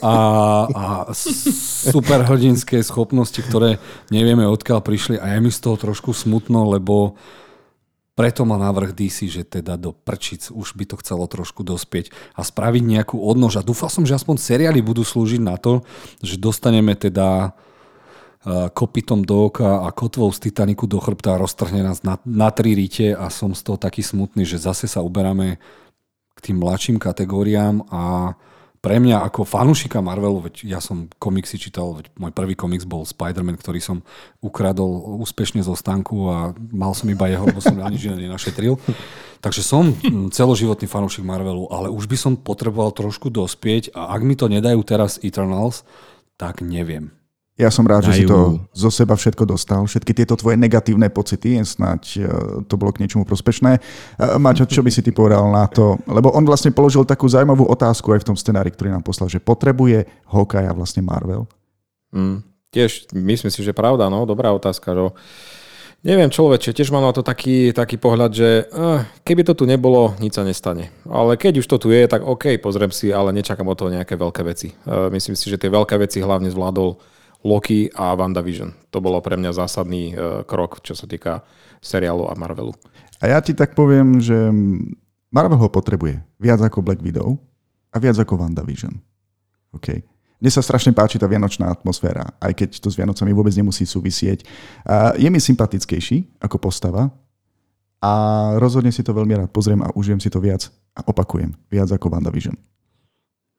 a, a superhrdinské schopnosti, ktoré nevieme odkiaľ prišli a je mi z toho trošku smutno, lebo preto má návrh DC, že teda do prčic už by to chcelo trošku dospieť a spraviť nejakú odnož. A dúfal som, že aspoň seriály budú slúžiť na to, že dostaneme teda kopytom do oka a kotvou z Titaniku do chrbta roztrhne nás na, na tri rite a som z toho taký smutný, že zase sa uberáme k tým mladším kategóriám a pre mňa ako fanúšika Marvelu, veď ja som komiksy čítal, veď môj prvý komiks bol Spider-Man, ktorý som ukradol úspešne zo stánku a mal som iba jeho, lebo som ani žiadne nenašetril. Takže som celoživotný fanúšik Marvelu, ale už by som potreboval trošku dospieť a ak mi to nedajú teraz Eternals, tak neviem. Ja som rád, že si to zo seba všetko dostal. Všetky tieto tvoje negatívne pocity, snáď e, to bolo k niečomu prospešné. E, Maťo, čo by si ty povedal na to? Lebo on vlastne položil takú zaujímavú otázku aj v tom scenári, ktorý nám poslal, že potrebuje Hawkeye vlastne Marvel? Mm, tiež myslím si, že pravda, no, dobrá otázka. Že... Neviem, človeče, tiež mám na to taký, taký pohľad, že uh, keby to tu nebolo, nič sa nestane. Ale keď už to tu je, tak OK, pozriem si, ale nečakám o toho nejaké veľké veci. Uh, myslím si, že tie veľké veci hlavne zvládol Loki a WandaVision. To bolo pre mňa zásadný uh, krok, čo sa týka seriálu a Marvelu. A ja ti tak poviem, že Marvel ho potrebuje viac ako Black Widow a viac ako WandaVision. OK. Mne sa strašne páči tá vianočná atmosféra, aj keď to s Vianocami vôbec nemusí súvisieť. Je mi sympatickejší ako postava a rozhodne si to veľmi rád pozriem a užijem si to viac a opakujem, viac ako WandaVision.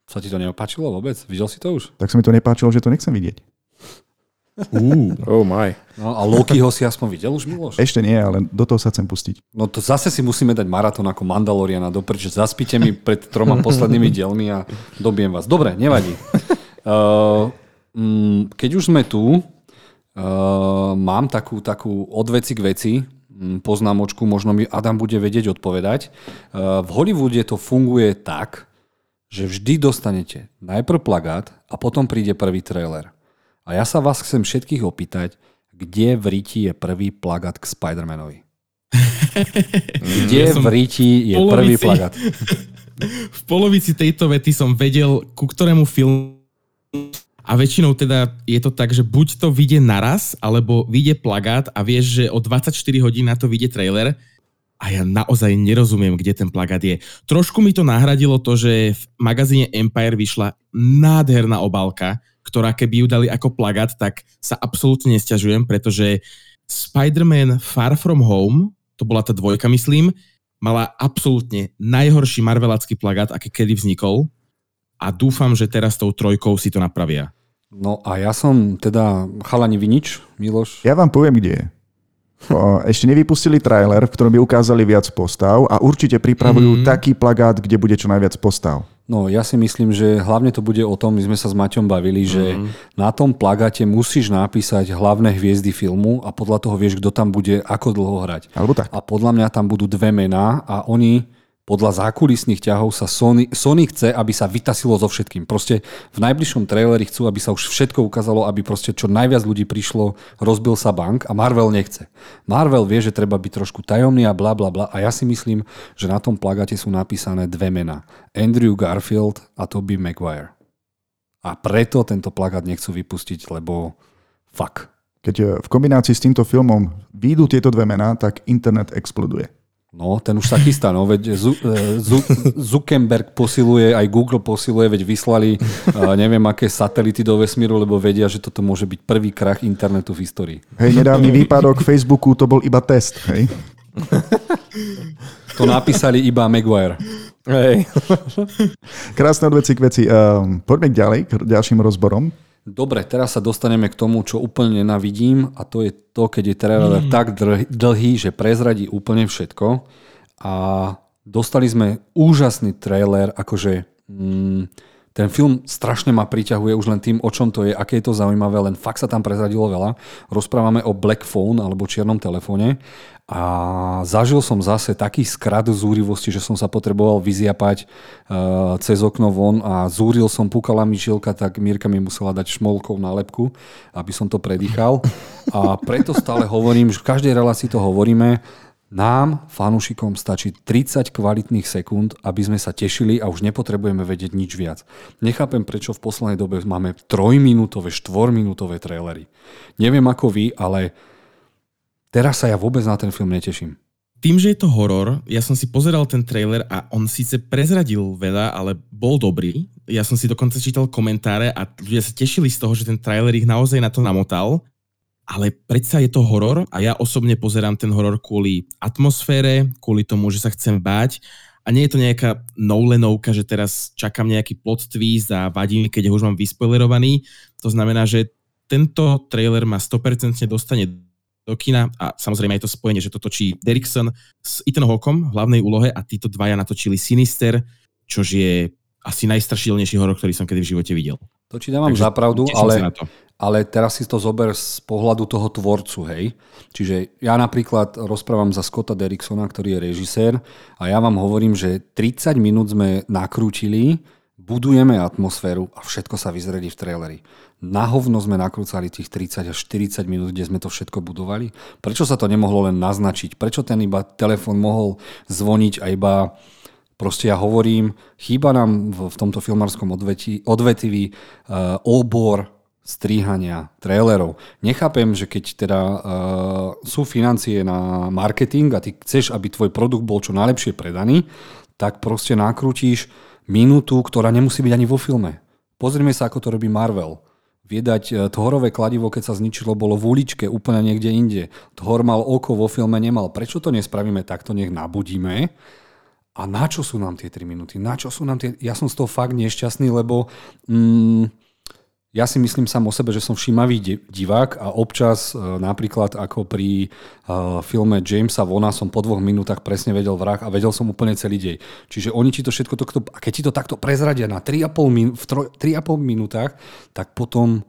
Sa ti to neopáčilo vôbec? Videl si to už? Tak sa mi to nepáčilo, že to nechcem vidieť. Uh, oh my. No a Lokiho si aspoň videl už, Miloš? Ešte nie, ale do toho sa chcem pustiť. No to zase si musíme dať maratón ako Mandaloriana dopreč. Zaspíte mi pred troma poslednými dielmi a dobiem vás. Dobre, nevadí. Uh, keď už sme tu, uh, mám takú, takú od veci k veci, poznámočku, možno mi Adam bude vedieť odpovedať. Uh, v Hollywoode to funguje tak, že vždy dostanete najprv plagát a potom príde prvý trailer. A ja sa vás chcem všetkých opýtať, kde v Riti je prvý plagát k Spider-Manovi? Kde ja v Riti je polovici, prvý plagát? V polovici tejto vety som vedel, ku ktorému filmu a väčšinou teda je to tak, že buď to vyjde naraz, alebo vyjde plagát a vieš, že o 24 hodín na to vyjde trailer. a ja naozaj nerozumiem, kde ten plagát je. Trošku mi to nahradilo to, že v magazíne Empire vyšla nádherná obálka, ktorá keby ju dali ako plagát, tak sa absolútne nestiažujem, pretože Spider-Man Far From Home, to bola tá dvojka, myslím, mala absolútne najhorší marvelacký plagát, aký kedy vznikol a dúfam, že teraz tou trojkou si to napravia. No a ja som teda chalani Vinič, Miloš. Ja vám poviem, kde je. Ešte nevypustili trailer, v ktorom by ukázali viac postav a určite pripravujú mm. taký plagát, kde bude čo najviac postav. No ja si myslím, že hlavne to bude o tom, my sme sa s Maťom bavili, že mm. na tom plagáte musíš napísať hlavné hviezdy filmu a podľa toho vieš, kto tam bude ako dlho hrať. Alebo tak. A podľa mňa tam budú dve mená a oni podľa zákulisných ťahov sa Sony, Sony chce, aby sa vytasilo so všetkým. Proste v najbližšom traileri chcú, aby sa už všetko ukázalo, aby proste čo najviac ľudí prišlo, rozbil sa bank a Marvel nechce. Marvel vie, že treba byť trošku tajomný a bla bla bla a ja si myslím, že na tom plagáte sú napísané dve mená. Andrew Garfield a Tobey Maguire. A preto tento plagát nechcú vypustiť, lebo fuck. Keď eh, v kombinácii s týmto filmom výjdu tieto dve mená, tak internet exploduje. No, ten už sa chystá, no, veď Zuckerberg posiluje, aj Google posiluje, veď vyslali neviem aké satelity do vesmíru, lebo vedia, že toto môže byť prvý krach internetu v histórii. Hej, nedávny výpadok Facebooku, to bol iba test, hej? To napísali iba Maguire. Hej. Krásne od veci k veci. Um, poďme ďalej, k ďalším rozborom. Dobre, teraz sa dostaneme k tomu, čo úplne nenavidím a to je to, keď je trailer mm. tak dlhý, že prezradí úplne všetko a dostali sme úžasný trailer, akože mm, ten film strašne ma priťahuje už len tým, o čom to je, aké je to zaujímavé, len fakt sa tam prezradilo veľa. Rozprávame o Black Phone alebo čiernom telefóne a zažil som zase taký skrat zúrivosti, že som sa potreboval vyziapať uh, cez okno von a zúril som, pukala mi žilka, tak Mirka mi musela dať šmolkou nálepku, aby som to predýchal. A preto stále hovorím, že v každej relácii to hovoríme, nám, fanúšikom, stačí 30 kvalitných sekúnd, aby sme sa tešili a už nepotrebujeme vedieť nič viac. Nechápem, prečo v poslednej dobe máme 3-minútové, 4-minútové trailery. Neviem ako vy, ale Teraz sa ja vôbec na ten film neteším. Tým, že je to horor, ja som si pozeral ten trailer a on síce prezradil veľa, ale bol dobrý. Ja som si dokonca čítal komentáre a ľudia sa tešili z toho, že ten trailer ich naozaj na to namotal. Ale predsa je to horor a ja osobne pozerám ten horor kvôli atmosfére, kvôli tomu, že sa chcem báť a nie je to nejaká Nolanovka, že teraz čakám nejaký plot twist a vadí keď ho už mám vyspoilerovaný. To znamená, že tento trailer ma 100% dostane do kina a samozrejme aj to spojenie, že to točí Derrickson s Ethan Hawkom v hlavnej úlohe a títo dvaja natočili Sinister, čo je asi najstrašidelnejší horor, ktorý som kedy v živote videl. To či dávam za pravdu, ale, ale teraz si to zober z pohľadu toho tvorcu, hej. Čiže ja napríklad rozprávam za Scotta Derricksona, ktorý je režisér a ja vám hovorím, že 30 minút sme nakrútili, budujeme atmosféru a všetko sa vyzredí v traileri na hovno sme nakrúcali tých 30 až 40 minút, kde sme to všetko budovali? Prečo sa to nemohlo len naznačiť? Prečo ten iba telefon mohol zvoniť a iba Proste ja hovorím, chýba nám v, v tomto filmárskom odveti, odvetiví uh, obor stríhania trailerov. Nechápem, že keď teda uh, sú financie na marketing a ty chceš, aby tvoj produkt bol čo najlepšie predaný, tak proste nakrútiš minútu, ktorá nemusí byť ani vo filme. Pozrime sa, ako to robí Marvel. Viedať e, Thorové kladivo, keď sa zničilo, bolo v uličke, úplne niekde inde. Thor mal oko, vo filme nemal. Prečo to nespravíme takto, nech nabudíme? A na čo sú nám tie 3 minúty? Na čo sú nám tie... Ja som z toho fakt nešťastný, lebo... Mm, ja si myslím sám o sebe, že som všímavý divák a občas e, napríklad ako pri e, filme Jamesa Vona som po dvoch minútach presne vedel vrah a vedel som úplne celý dej. Čiže oni ti to všetko takto, a keď ti to takto prezradia na 3,5 min, v 3,5 minútach, tak potom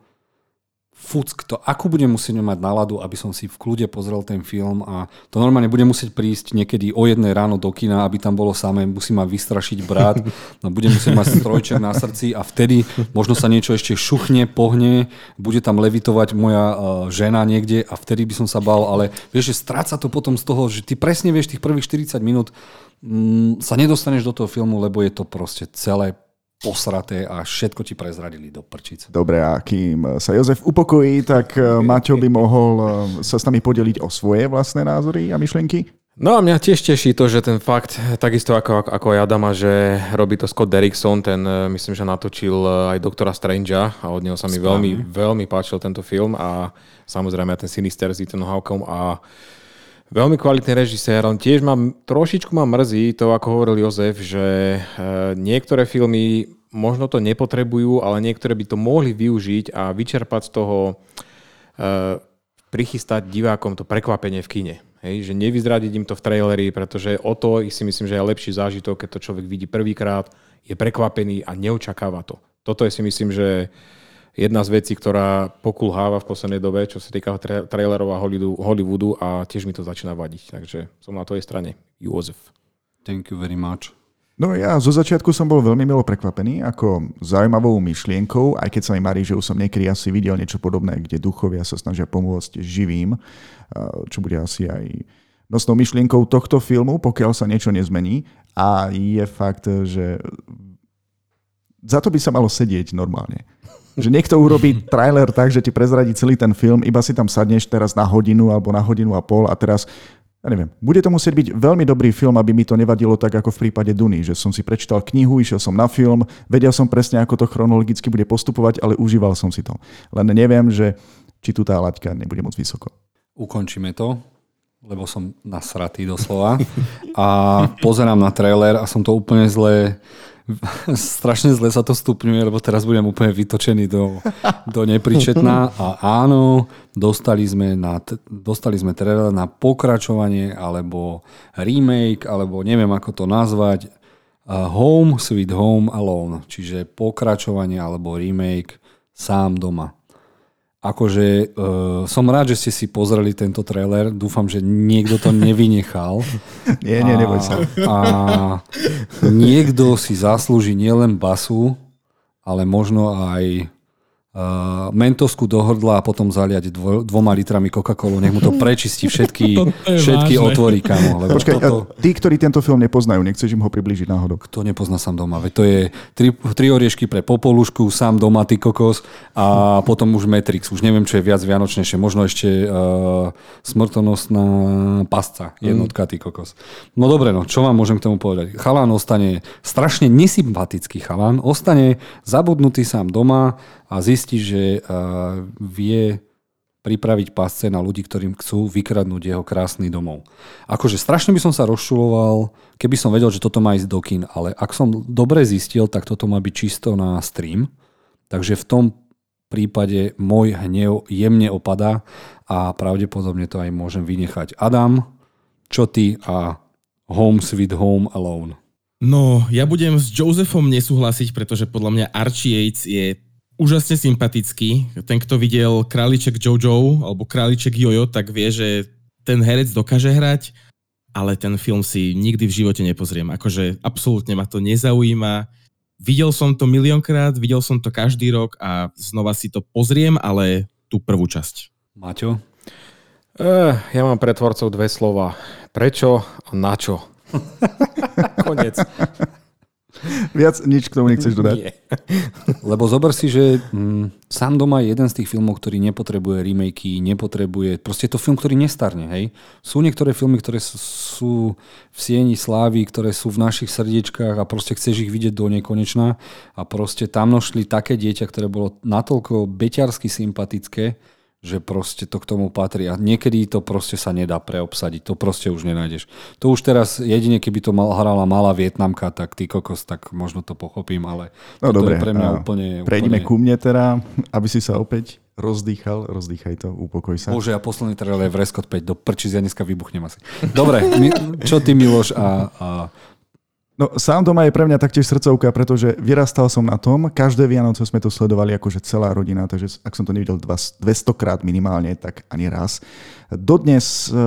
fuck to, akú budem musieť mať náladu, aby som si v kľude pozrel ten film a to normálne bude musieť prísť niekedy o jednej ráno do kina, aby tam bolo samé, musí ma vystrašiť brat, no budem musieť mať strojček na srdci a vtedy možno sa niečo ešte šuchne, pohne, bude tam levitovať moja uh, žena niekde a vtedy by som sa bal, ale vieš, že stráca to potom z toho, že ty presne vieš tých prvých 40 minút mm, sa nedostaneš do toho filmu, lebo je to proste celé posraté a všetko ti prezradili do prčic. Dobre, a kým sa Jozef upokojí, tak eh, Maťo by mohol eh, sa s nami podeliť o svoje vlastné názory a myšlienky? No a mňa tiež teší to, že ten fakt, takisto ako, ako aj Adama, že robí to Scott Derrickson, ten e, myslím, že natočil aj Doktora Strangea a od neho sa mi veľmi, veľmi páčil tento film a samozrejme aj ten Sinister s Ethan Hawkom a veľmi kvalitný režisér, on tiež ma, trošičku ma mrzí to, ako hovoril Jozef, že e, niektoré filmy možno to nepotrebujú, ale niektoré by to mohli využiť a vyčerpať z toho, prichystať divákom to prekvapenie v kine. Hej, že nevyzradiť im to v traileri, pretože o to si myslím, že je lepší zážitok, keď to človek vidí prvýkrát, je prekvapený a neočakáva to. Toto je si myslím, že jedna z vecí, ktorá pokulháva v poslednej dobe, čo sa týka tra- trailerov a Hollywoodu a tiež mi to začína vadiť. Takže som na tvojej strane. Jozef. Thank you very much. No ja zo začiatku som bol veľmi milo prekvapený ako zaujímavou myšlienkou, aj keď sa mi marí, že už som niekedy asi videl niečo podobné, kde duchovia sa snažia pomôcť živým, čo bude asi aj nosnou myšlienkou tohto filmu, pokiaľ sa niečo nezmení. A je fakt, že za to by sa malo sedieť normálne. Že niekto urobí trailer tak, že ti prezradí celý ten film, iba si tam sadneš teraz na hodinu alebo na hodinu a pol a teraz ja neviem, bude to musieť byť veľmi dobrý film, aby mi to nevadilo tak ako v prípade Duny, že som si prečítal knihu, išiel som na film, vedel som presne, ako to chronologicky bude postupovať, ale užíval som si to. Len neviem, že či tu tá laťka nebude moc vysoko. Ukončíme to, lebo som nasratý doslova. A pozerám na trailer a som to úplne zle strašne zle sa to stupňuje, lebo teraz budem úplne vytočený do, do nepričetná. A áno, dostali sme, na, dostali sme trailer na pokračovanie alebo remake, alebo neviem ako to nazvať. Home Sweet Home Alone, čiže pokračovanie alebo remake sám doma akože uh, som rád, že ste si pozreli tento trailer. Dúfam, že niekto to nevynechal. nie, nie, neboj sa. A niekto si zaslúži nielen basu, ale možno aj uh, mentosku do hrdla a potom zaliať dvo, dvoma litrami Coca-Colu. Nech mu to prečistí všetky, všetky otvory, kamo. Lebo Počkaj, toto... tí, ktorí tento film nepoznajú, nechceš im ho približiť náhodou? Kto nepozná sám doma? Veď to je tri, tri oriešky pre popolušku, sám doma, ty kokos a potom už Matrix. Už neviem, čo je viac vianočnejšie. Možno ešte uh, smrtonosná pasca, jednotka, ty kokos. No dobre, no, čo vám môžem k tomu povedať? Chalán ostane strašne nesympatický chalán, ostane zabudnutý sám doma, a zistí, že vie pripraviť pasce na ľudí, ktorým chcú vykradnúť jeho krásny domov. Akože strašne by som sa rozšuloval, keby som vedel, že toto má ísť do kin, ale ak som dobre zistil, tak toto má byť čisto na stream. Takže v tom prípade môj hnev jemne opadá a pravdepodobne to aj môžem vynechať. Adam, čo ty a Home Sweet Home Alone? No, ja budem s Josephom nesúhlasiť, pretože podľa mňa Archie Yates je úžasne sympatický. Ten, kto videl Králiček Jojo alebo Králiček Jojo, tak vie, že ten herec dokáže hrať, ale ten film si nikdy v živote nepozriem. Akože absolútne ma to nezaujíma. Videl som to miliónkrát, videl som to každý rok a znova si to pozriem, ale tú prvú časť. Maťo? Uh, ja mám pre tvorcov dve slova. Prečo a na čo? Konec. Viac nič k tomu nechceš dodať? Nie. Lebo zober si, že mm, sám doma je jeden z tých filmov, ktorý nepotrebuje remakey, nepotrebuje... Proste je to film, ktorý nestarne, hej? Sú niektoré filmy, ktoré sú v sieni slávy, ktoré sú v našich srdiečkách a proste chceš ich vidieť do nekonečna a proste tam nošli také dieťa, ktoré bolo natoľko beťarsky sympatické, že proste to k tomu patrí. A niekedy to proste sa nedá preobsadiť. To proste už nenájdeš. To už teraz jedine, keby to mal, hrala malá Vietnamka, tak ty kokos, tak možno to pochopím, ale no, dobre, je pre mňa úplne... Prejdeme úplne... ku mne teda, aby si sa opäť rozdýchal, rozdýchaj to, upokoj sa. Bože, ja posledný trailer je v Rescott 5, do prčíc, ja dneska vybuchnem asi. Dobre, čo ty Miloš a, a No sám doma je pre mňa taktiež srdcovka, pretože vyrastal som na tom, každé Vianoce sme to sledovali akože celá rodina, takže ak som to nevidel 200 krát minimálne, tak ani raz. Dodnes e,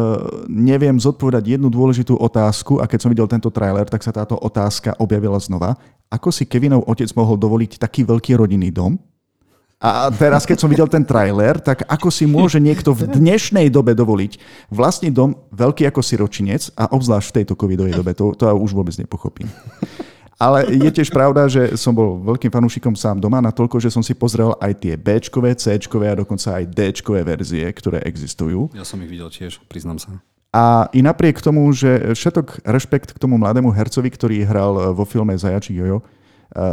neviem zodpovedať jednu dôležitú otázku a keď som videl tento trailer, tak sa táto otázka objavila znova. Ako si Kevinov otec mohol dovoliť taký veľký rodinný dom? A teraz, keď som videl ten trailer, tak ako si môže niekto v dnešnej dobe dovoliť vlastný dom veľký ako siročinec a obzvlášť v tejto covidovej dobe, to, to ja už vôbec nepochopím. Ale je tiež pravda, že som bol veľkým fanúšikom sám doma, na toľko, že som si pozrel aj tie b C a dokonca aj d verzie, ktoré existujú. Ja som ich videl tiež, priznám sa. A i napriek tomu, že všetok rešpekt k tomu mladému hercovi, ktorý hral vo filme Zajačí Jojo,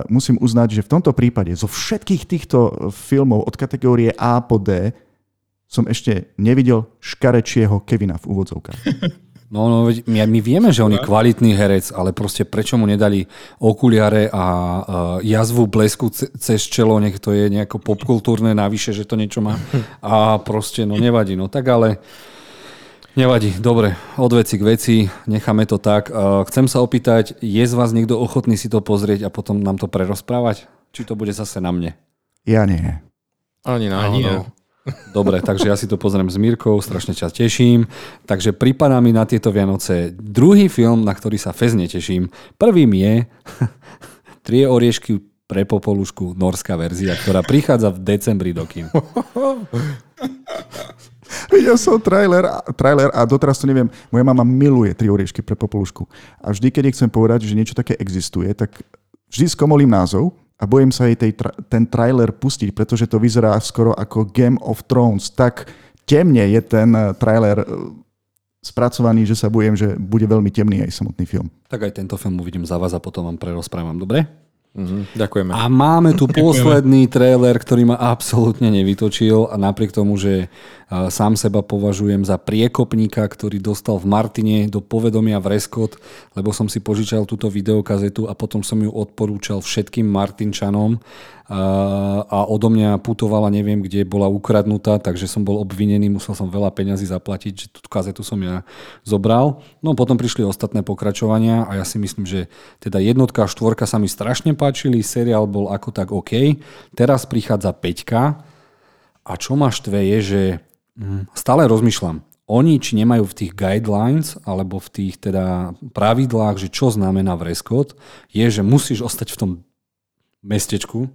musím uznať, že v tomto prípade zo všetkých týchto filmov od kategórie A po D som ešte nevidel škarečieho Kevina v úvodzovkách. No, no my, my vieme, že on je kvalitný herec, ale proste prečo mu nedali okuliare a uh, jazvu blesku cez čelo, nech to je nejako popkultúrne navyše, že to niečo má. A proste, no nevadí. No tak ale nevadí. Dobre, od veci k veci, necháme to tak. Chcem sa opýtať, je z vás niekto ochotný si to pozrieť a potom nám to prerozprávať? Či to bude zase na mne? Ja nie. Ani náhodou. Ani ja. Dobre, takže ja si to pozriem s Mírkou, strašne ťa teším. Takže pripadá mi na tieto Vianoce druhý film, na ktorý sa fez neteším. Prvým je Trie oriešky pre popolušku, norská verzia, ktorá prichádza v decembri do kín. Videl som trailer, trailer a doteraz to neviem. Moja mama miluje tri oriešky pre popolušku. A vždy, keď chcem povedať, že niečo také existuje, tak vždy skomolím názov a bojím sa jej tej, ten trailer pustiť, pretože to vyzerá skoro ako Game of Thrones. Tak temne je ten eh, trailer eh, spracovaný, že sa bojím, že bude veľmi temný aj samotný film. Tak aj tento film uvidím za vás a potom vám prerozprávam, dobre? Mm-hmm, ďakujeme. A máme tu posledný trailer, ktorý ma absolútne nevytočil a napriek tomu, že sám seba považujem za priekopníka, ktorý dostal v Martine do povedomia v Reskot, lebo som si požičal túto videokazetu a potom som ju odporúčal všetkým Martinčanom a odo mňa putovala, neviem kde, bola ukradnutá, takže som bol obvinený, musel som veľa peňazí zaplatiť, že tú kazetu som ja zobral. No potom prišli ostatné pokračovania a ja si myslím, že teda jednotka a štvorka sa mi strašne páčili, seriál bol ako tak OK. Teraz prichádza peťka a čo ma štve je, že stále rozmýšľam, oni či nemajú v tých guidelines alebo v tých teda pravidlách, že čo znamená vreskot, je, že musíš ostať v tom mestečku,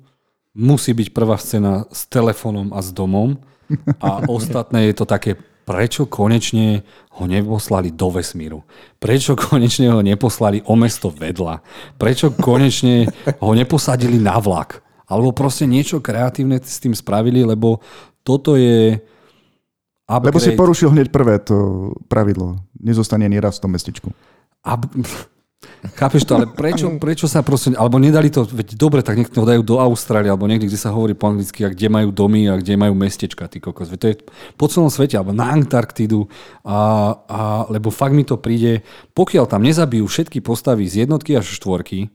musí byť prvá scéna s telefónom a s domom a ostatné je to také, prečo konečne ho neposlali do vesmíru? Prečo konečne ho neposlali o mesto vedľa? Prečo konečne ho neposadili na vlak? Alebo proste niečo kreatívne s tým spravili, lebo toto je upgrade. Lebo si porušil hneď prvé to pravidlo. Nezostane ani raz v tom mestečku. Up... Chápeš to, ale prečo, prečo sa proste, alebo nedali to, veď dobre, tak nech to dajú do Austrálie, alebo niekde, kde sa hovorí po anglicky, a kde majú domy a kde majú mestečka, ty kokos. Veď to je po celom svete, alebo na Antarktidu, a, a, lebo fakt mi to príde, pokiaľ tam nezabijú všetky postavy z jednotky až štvorky,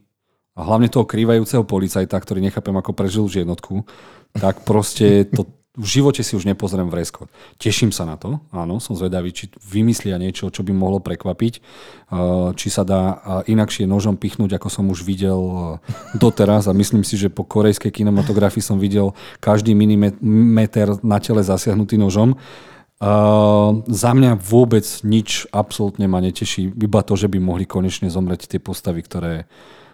a hlavne toho krývajúceho policajta, ktorý nechápem, ako prežil už jednotku, tak proste to, v živote si už nepozriem v Reskot. Teším sa na to, áno, som zvedavý, či vymyslia niečo, čo by mohlo prekvapiť, uh, či sa dá uh, inakšie nožom pichnúť, ako som už videl uh, doteraz a myslím si, že po korejskej kinematografii som videl každý milimeter na tele zasiahnutý nožom. Uh, za mňa vôbec nič absolútne ma neteší, iba to, že by mohli konečne zomrieť tie postavy, ktoré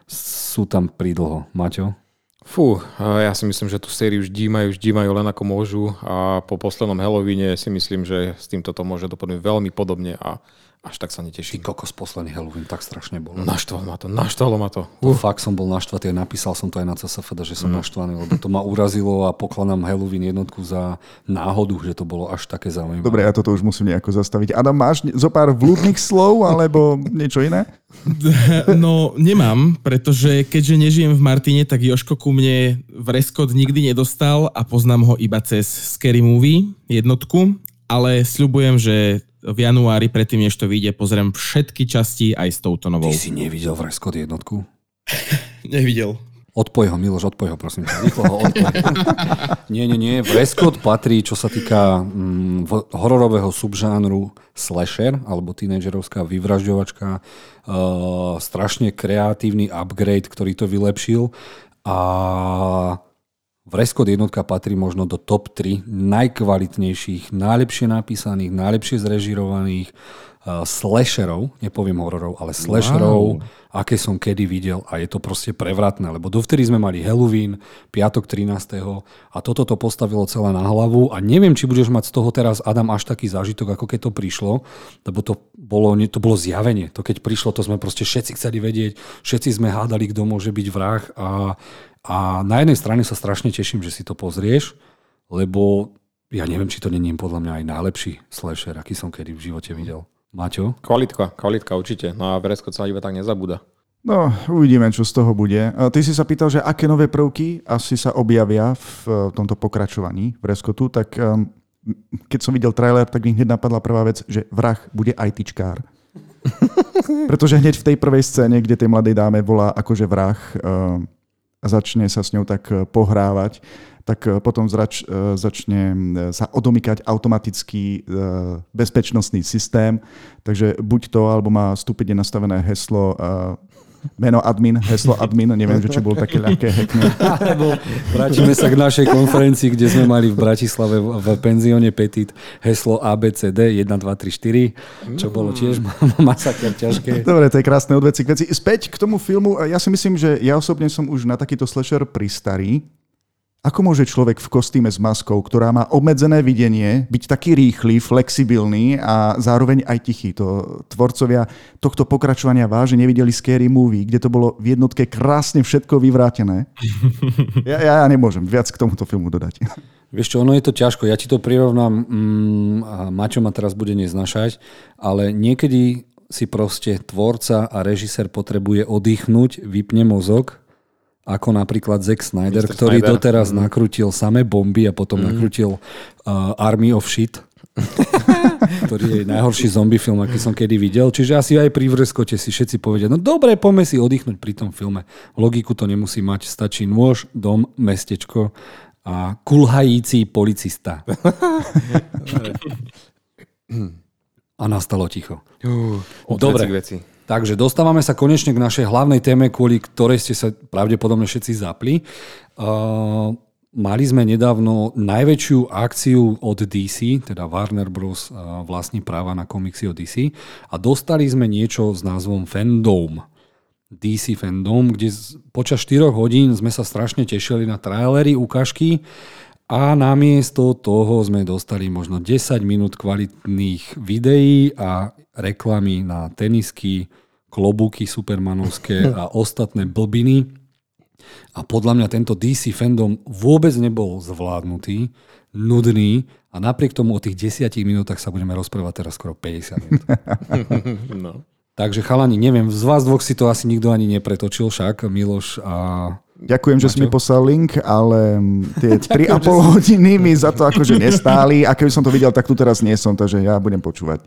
sú tam pridlho. Maťo? Fú, ja si myslím, že tú sériu vždy majú, vždy majú len ako môžu a po poslednom Halloweene si myslím, že s týmto to môže dopadnúť veľmi podobne a až tak sa neteším. Ty kokos, posledný Halloween tak strašne bol. Naštvalo ma to, naštvalo ma to. Uh. Fakt som bol naštvatý a napísal som to aj na CSFD, že som mm. naštvaný, lebo to ma urazilo a pokladám Halloween jednotku za náhodu, že to bolo až také zaujímavé. Dobre, ja toto už musím nejako zastaviť. Adam, máš zo pár vľúdnych slov alebo niečo iné? No, nemám, pretože keďže nežijem v Martine, tak Joško ku mne v Reskot nikdy nedostal a poznám ho iba cez Scary Movie jednotku, ale sľubujem, že v januári, predtým než to vyjde, pozriem všetky časti aj s touto novou. Ty si nevidel v Reskot jednotku? nevidel. Odpoj ho, Miloš, odpoj ho, prosím. Rýchlo ho odpoj. nie, nie, nie. Vreskot patrí, čo sa týka mm, hororového subžánru slasher, alebo tínedžerovská vyvražďovačka. Uh, strašne kreatívny upgrade, ktorý to vylepšil. A Vreskot jednotka patrí možno do top 3 najkvalitnejších, najlepšie napísaných, najlepšie zrežirovaných uh, slasherov, nepoviem hororov, ale slasherov, wow. aké som kedy videl a je to proste prevratné, lebo dovtedy sme mali Halloween, piatok 13. a toto to postavilo celé na hlavu a neviem, či budeš mať z toho teraz Adam až taký zážitok, ako keď to prišlo, lebo to bolo, to bolo zjavenie. To keď prišlo, to sme proste všetci chceli vedieť, všetci sme hádali, kto môže byť vrah a a na jednej strane sa strašne teším, že si to pozrieš, lebo ja neviem, či to není podľa mňa aj najlepší slasher, aký som kedy v živote videl. Maťo? Kvalitka, kvalitka určite. No a Vresko sa iba tak nezabúda. No, uvidíme, čo z toho bude. Ty si sa pýtal, že aké nové prvky asi sa objavia v tomto pokračovaní v Reskotu, tak um, keď som videl trailer, tak mi hneď napadla prvá vec, že vrah bude ITčkár. Pretože hneď v tej prvej scéne, kde tej mladej dáme volá akože vrah um, a začne sa s ňou tak uh, pohrávať, tak uh, potom zrač, uh, začne sa odomykať automatický bezpečnostný systém. Takže buď to, alebo má stupide nastavené heslo meno admin, heslo admin, neviem, že či bolo také ľahké hacknúť. vrátime sa k našej konferencii, kde sme mali v Bratislave v penzióne Petit heslo ABCD 1, 2, 3, 4, čo bolo tiež masaker ťažké. Dobre, to je krásne odveci k veci. Späť k tomu filmu, ja si myslím, že ja osobne som už na takýto slasher pristarý, ako môže človek v kostýme s maskou, ktorá má obmedzené videnie, byť taký rýchly, flexibilný a zároveň aj tichý? To tvorcovia tohto pokračovania vážne nevideli Scary Movie, kde to bolo v jednotke krásne všetko vyvrátené. Ja, ja, ja nemôžem viac k tomuto filmu dodať. Vieš čo, ono je to ťažko. Ja ti to prirovnám, mm, a Maťo ma teraz bude neznašať, ale niekedy si proste tvorca a režisér potrebuje oddychnúť, vypne mozog ako napríklad Zack Snyder, Mr. ktorý Snyder. doteraz mm. nakrutil samé bomby a potom mm. nakrutil uh, Army of Shit, ktorý je najhorší zombie film, aký som kedy videl. Čiže asi aj pri vrskote si všetci povedia, no dobre, poďme si oddychnúť pri tom filme. Logiku to nemusí mať, stačí nôž, dom, mestečko a kulhající policista. a nastalo ticho. Uh, Dobre. Veci. Takže dostávame sa konečne k našej hlavnej téme, kvôli ktorej ste sa pravdepodobne všetci zapli. Uh, mali sme nedávno najväčšiu akciu od DC, teda Warner Bros. Uh, vlastní práva na komiksy od DC a dostali sme niečo s názvom Fandom. DC Fandom, kde počas 4 hodín sme sa strašne tešili na trailery, ukážky a namiesto toho sme dostali možno 10 minút kvalitných videí a reklamy na tenisky, klobúky supermanovské a ostatné blbiny. A podľa mňa tento DC fandom vôbec nebol zvládnutý, nudný a napriek tomu o tých 10 minútach sa budeme rozprávať teraz skoro 50 minút. no. Takže chalani, neviem, z vás dvoch si to asi nikto ani nepretočil však, Miloš a Ďakujem, Maťo? že si mi poslal link, ale tie 3,5 hodiny mi za to akože nestáli a keby som to videl, tak tu teraz nie som, takže ja budem počúvať.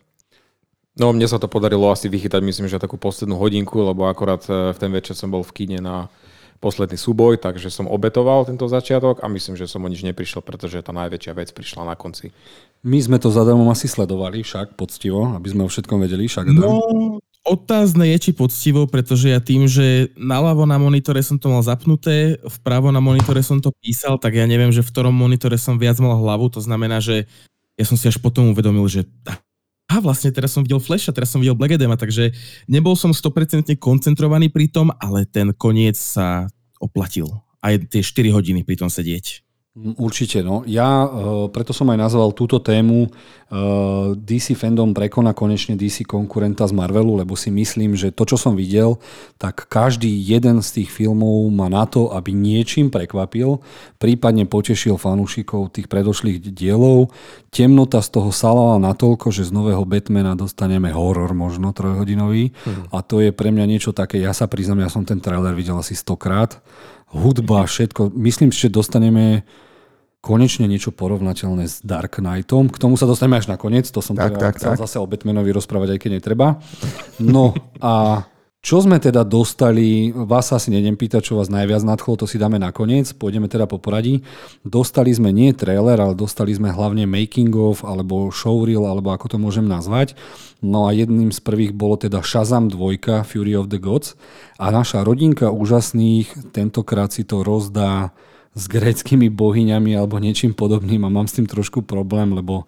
No mne sa to podarilo asi vychytať, myslím, že takú poslednú hodinku, lebo akorát e, v ten večer som bol v kine na posledný súboj, takže som obetoval tento začiatok a myslím, že som o nič neprišiel, pretože tá najväčšia vec prišla na konci. My sme to zadarmo asi sledovali však poctivo, aby sme o všetkom vedeli. Však no, otázne je, či poctivo, pretože ja tým, že naľavo na monitore som to mal zapnuté, vpravo na monitore som to písal, tak ja neviem, že v ktorom monitore som viac mal hlavu, to znamená, že ja som si až potom uvedomil, že a vlastne teraz som videl Flash a teraz som videl Black Adama, takže nebol som 100% koncentrovaný pri tom, ale ten koniec sa oplatil. Aj tie 4 hodiny pri tom sedieť. Určite, no. Ja uh, preto som aj nazval túto tému uh, DC fandom prekoná konečne DC konkurenta z Marvelu, lebo si myslím, že to, čo som videl, tak každý jeden z tých filmov má na to, aby niečím prekvapil, prípadne potešil fanúšikov tých predošlých dielov. Temnota z toho salala natoľko, že z nového Batmana dostaneme horor možno trojhodinový mm. a to je pre mňa niečo také, ja sa priznám, ja som ten trailer videl asi stokrát hudba, všetko. Myslím, že dostaneme konečne niečo porovnateľné s Dark Knightom. K tomu sa dostaneme až nakoniec, to som tak, teda tak, chcel tak. zase o Batmanovi rozprávať, aj keď netreba. No a čo sme teda dostali, vás asi nedem pýtať, čo vás najviac nadchlo, to si dáme nakoniec, pôjdeme teda po poradí. Dostali sme nie trailer, ale dostali sme hlavne making of, alebo showreel, alebo ako to môžem nazvať. No a jedným z prvých bolo teda Shazam 2, Fury of the Gods. A naša rodinka úžasných tentokrát si to rozdá s gréckými bohyňami alebo niečím podobným a mám s tým trošku problém, lebo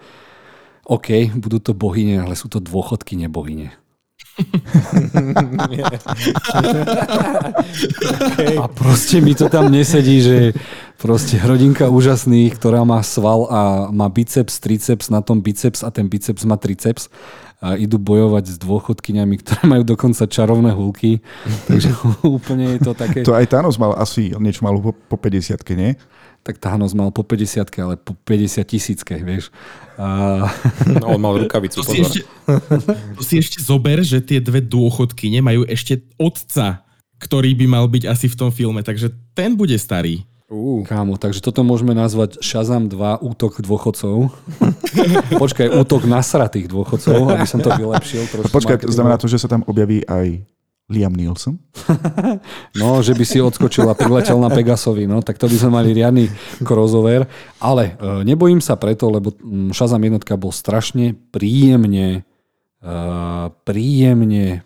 OK, budú to bohyne, ale sú to dôchodky nebohyne. okay. A proste mi to tam nesedí, že proste rodinka úžasných, ktorá má sval a má biceps, triceps, na tom biceps a ten biceps má triceps a idú bojovať s dôchodkyňami, ktoré majú dokonca čarovné hulky. Takže úplne je to také... To aj Thanos mal asi niečo malo po, po 50 nie? Tak Thanos mal po 50 ale po 50 tisícke, vieš. A... No, on mal rukavicu, To si, ešte, to si ešte zober, že tie dve dôchodky nemajú ešte otca, ktorý by mal byť asi v tom filme, takže ten bude starý. Uh. Kámo, takže toto môžeme nazvať Shazam 2 útok dôchodcov. Počkaj, útok nasratých dôchodcov, aby som to vylepšil. Trošku Počkaj, marketingu. znamená to, že sa tam objaví aj Liam Nielsen? no, že by si odskočil a priletel na Pegasovi, no, tak to by sme mali riadny crossover. Ale e, nebojím sa preto, lebo mm, Shazam jednotka bol strašne príjemne uh, príjemne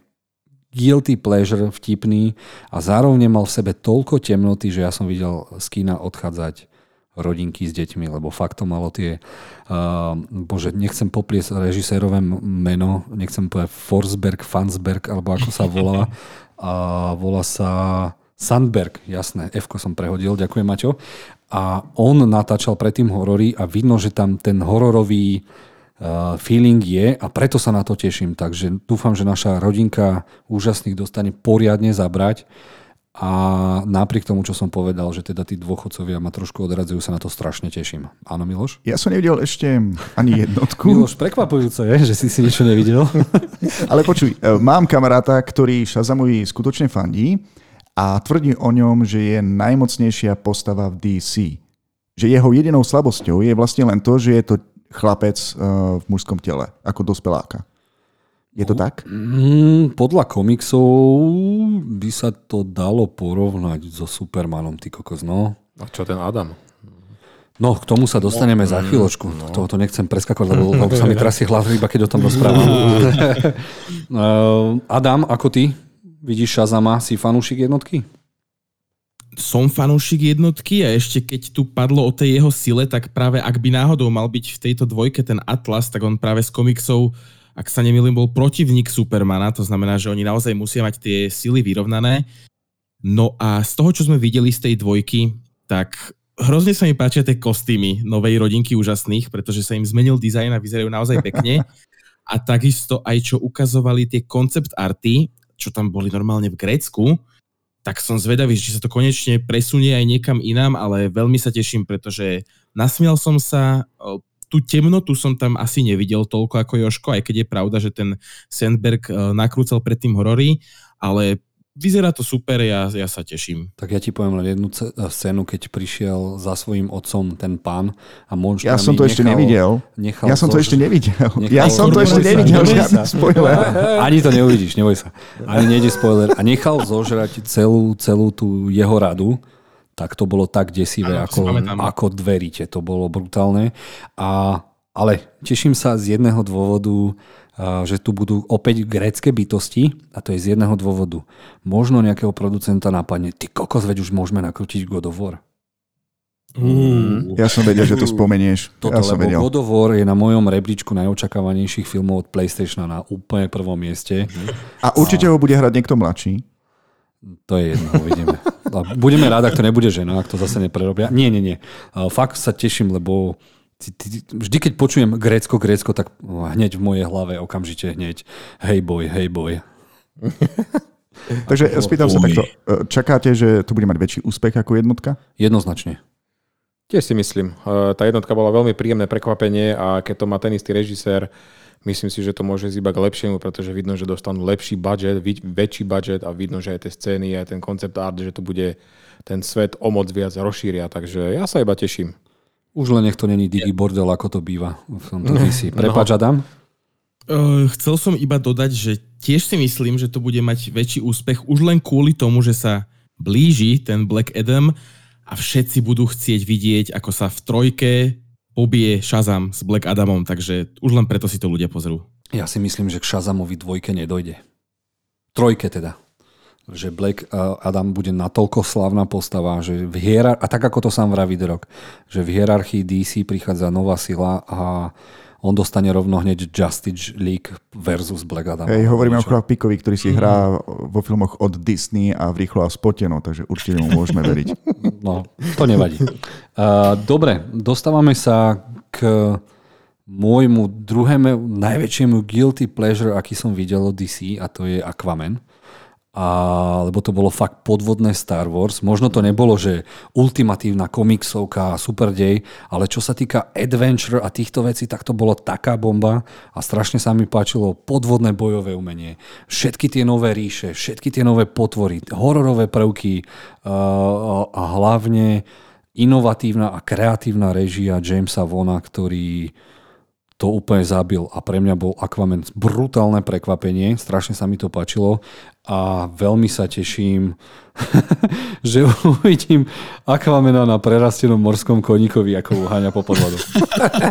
guilty pleasure vtipný a zároveň mal v sebe toľko temnoty, že ja som videl z kina odchádzať rodinky s deťmi, lebo fakt to malo tie, uh, bože, nechcem popliesť režisérové meno, nechcem povedať Forsberg, Fansberg, alebo ako sa volá, a volá sa Sandberg, jasné, f som prehodil, ďakujem Maťo. A on natáčal predtým horory a vidno, že tam ten hororový Uh, feeling je a preto sa na to teším. Takže dúfam, že naša rodinka úžasných dostane poriadne zabrať a napriek tomu, čo som povedal, že teda tí dôchodcovia ma trošku odradzujú, sa na to strašne teším. Áno, Miloš? Ja som nevidel ešte ani jednotku. Miloš, prekvapujúce je, že si si niečo nevidel. Ale počuj, e, mám kamaráta, ktorý Shazamovi skutočne fandí a tvrdí o ňom, že je najmocnejšia postava v DC. Že jeho jedinou slabosťou je vlastne len to, že je to chlapec eh, v mužskom tele, ako dospeláka. Je to tak? Mm, podľa komiksov by sa to dalo porovnať so Supermanom, ty kokos, no. A čo ten Adam? No, k tomu sa dostaneme no, za chvíľočku. No. Toho to nechcem preskakovať, lebo, lebo sa mi trasie hlav, iba keď o tom rozprávam. Eh, Adam, ako ty? Vidíš Shazama? Si fanúšik jednotky? Som fanúšik jednotky a ešte keď tu padlo o tej jeho sile, tak práve ak by náhodou mal byť v tejto dvojke ten Atlas, tak on práve z komiksov, ak sa nemýlim, bol protivník Supermana, to znamená, že oni naozaj musia mať tie sily vyrovnané. No a z toho, čo sme videli z tej dvojky, tak hrozne sa mi páčia tie kostýmy novej rodinky úžasných, pretože sa im zmenil dizajn a vyzerajú naozaj pekne. A takisto aj čo ukazovali tie koncept arty, čo tam boli normálne v Grécku, tak som zvedavý, či sa to konečne presunie aj niekam inám, ale veľmi sa teším, pretože nasmial som sa, tú temnotu som tam asi nevidel toľko ako Joško, aj keď je pravda, že ten Sandberg nakrúcal predtým horory, ale Vyzerá to super, ja, ja sa teším. Tak ja ti poviem len jednu scénu, keď prišiel za svojím otcom ten pán a monštrami Ja som to nechal, ešte nevidel. Nechal ja som to ešte nevidel. Nechal, ja som to ešte nevidel, žiadny spoiler. Ani to neuvidíš, neboj sa. Ani nejde spoiler. A nechal zožrať celú, celú tú jeho radu tak to bolo tak desivé, ano, ako, ako dveríte. To bolo brutálne. A, ale teším sa z jedného dôvodu, že tu budú opäť grécké bytosti a to je z jedného dôvodu. Možno nejakého producenta napadne, ty kokos, veď už môžeme nakrútiť God of War. Mm. Ja som vedel, že to spomenieš. Toto, ja som lebo vedel. God of War je na mojom rebríčku najočakávanejších filmov od PlayStation na úplne prvom mieste. A určite a... ho bude hrať niekto mladší. To je jedno, uvidíme. Budeme rádi, ak to nebude žena, ak to zase neprerobia. Nie, nie, nie. Fakt sa teším, lebo vždy keď počujem Grécko, Grécko, tak hneď v mojej hlave okamžite hneď hej boj, hej boj. Takže spýtam sa takto, e, čakáte, že to bude mať väčší úspech ako jednotka? Jednoznačne. Tiež si myslím. E, tá jednotka bola veľmi príjemné prekvapenie a keď to má ten istý režisér, myslím si, že to môže ísť iba k lepšiemu, pretože vidno, že dostanú lepší budget, väčší budget a vidno, že aj tie scény, aj ten koncept art, že to bude ten svet o moc viac rozšíria. Takže ja sa iba teším. Už len nech to není digi bordel, ako to býva v tomto DC. Prepač, no. Adam? Uh, chcel som iba dodať, že tiež si myslím, že to bude mať väčší úspech už len kvôli tomu, že sa blíži ten Black Adam a všetci budú chcieť vidieť, ako sa v trojke pobije Shazam s Black Adamom, takže už len preto si to ľudia pozrú. Ja si myslím, že k Shazamovi dvojke nedojde. Trojke teda že Black Adam bude natoľko slavná postava, že v hierar- a tak ako to sám vraví Rok, že v hierarchii DC prichádza nová sila a on dostane rovno hneď Justice League versus Black Adam. Hej, hovoríme o Pikovi, ktorý si hrá vo filmoch od Disney a v rýchlo a spoteno, takže určite mu môžeme veriť. No, to nevadí. Uh, dobre, dostávame sa k môjmu druhému najväčšiemu guilty pleasure, aký som videl od DC a to je Aquaman. A, lebo to bolo fakt podvodné Star Wars. Možno to nebolo, že ultimatívna komiksovka, super dej, ale čo sa týka adventure a týchto vecí, tak to bolo taká bomba a strašne sa mi páčilo podvodné bojové umenie. Všetky tie nové ríše, všetky tie nové potvory, hororové prvky a hlavne inovatívna a kreatívna režia Jamesa Vona, ktorý to úplne zabil a pre mňa bol Aquaman brutálne prekvapenie, strašne sa mi to páčilo a veľmi sa teším, že uvidím Aquamana na prerastenom morskom koníkovi, ako uháňa po podvodu.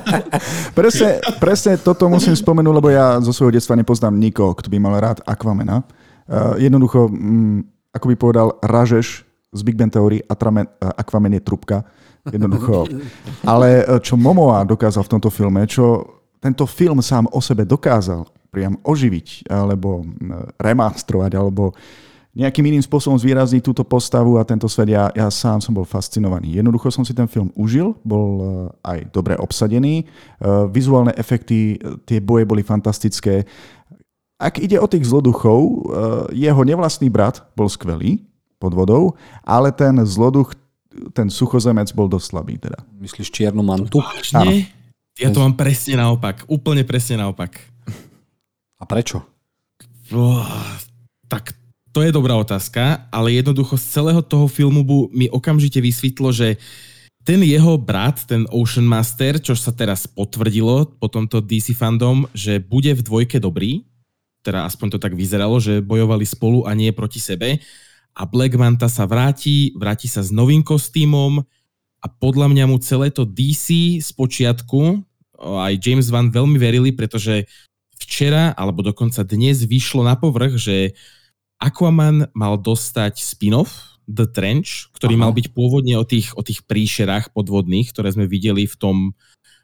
presne, presne toto musím spomenúť, lebo ja zo svojho detstva nepoznám nikoho, kto by mal rád Aquamana. Uh, jednoducho, um, ako by povedal Ražeš z Big Bang Theory, Aquaman je trubka. Jednoducho. Ale e, čo Momoa dokázal v tomto filme, čo tento film sám o sebe dokázal priam oživiť, alebo remastrovať, alebo nejakým iným spôsobom zvýrazniť túto postavu a tento svet, ja, ja sám som bol fascinovaný. Jednoducho som si ten film užil, bol e, aj dobre obsadený, e, vizuálne efekty, e, tie boje boli fantastické. Ak ide o tých zloduchov, jeho nevlastný brat bol skvelý pod vodou, ale ten zloduch, ten suchozemec bol dosť slabý teda. Myslíš čiernu mantu? Áno. Ja to mám presne naopak. Úplne presne naopak. A prečo? Tak to je dobrá otázka, ale jednoducho z celého toho filmu mi okamžite vysvetlo, že ten jeho brat, ten Ocean Master, čo sa teraz potvrdilo po tomto DC fandom, že bude v dvojke dobrý, teda aspoň to tak vyzeralo, že bojovali spolu a nie proti sebe. A Black Manta sa vráti, vráti sa s novým kostýmom, a podľa mňa mu celé to DC z počiatku, aj James Van veľmi verili, pretože včera, alebo dokonca dnes vyšlo na povrch, že Aquaman mal dostať spin-off The Trench, ktorý Aha. mal byť pôvodne o tých, o tých príšerách podvodných, ktoré sme videli v tom,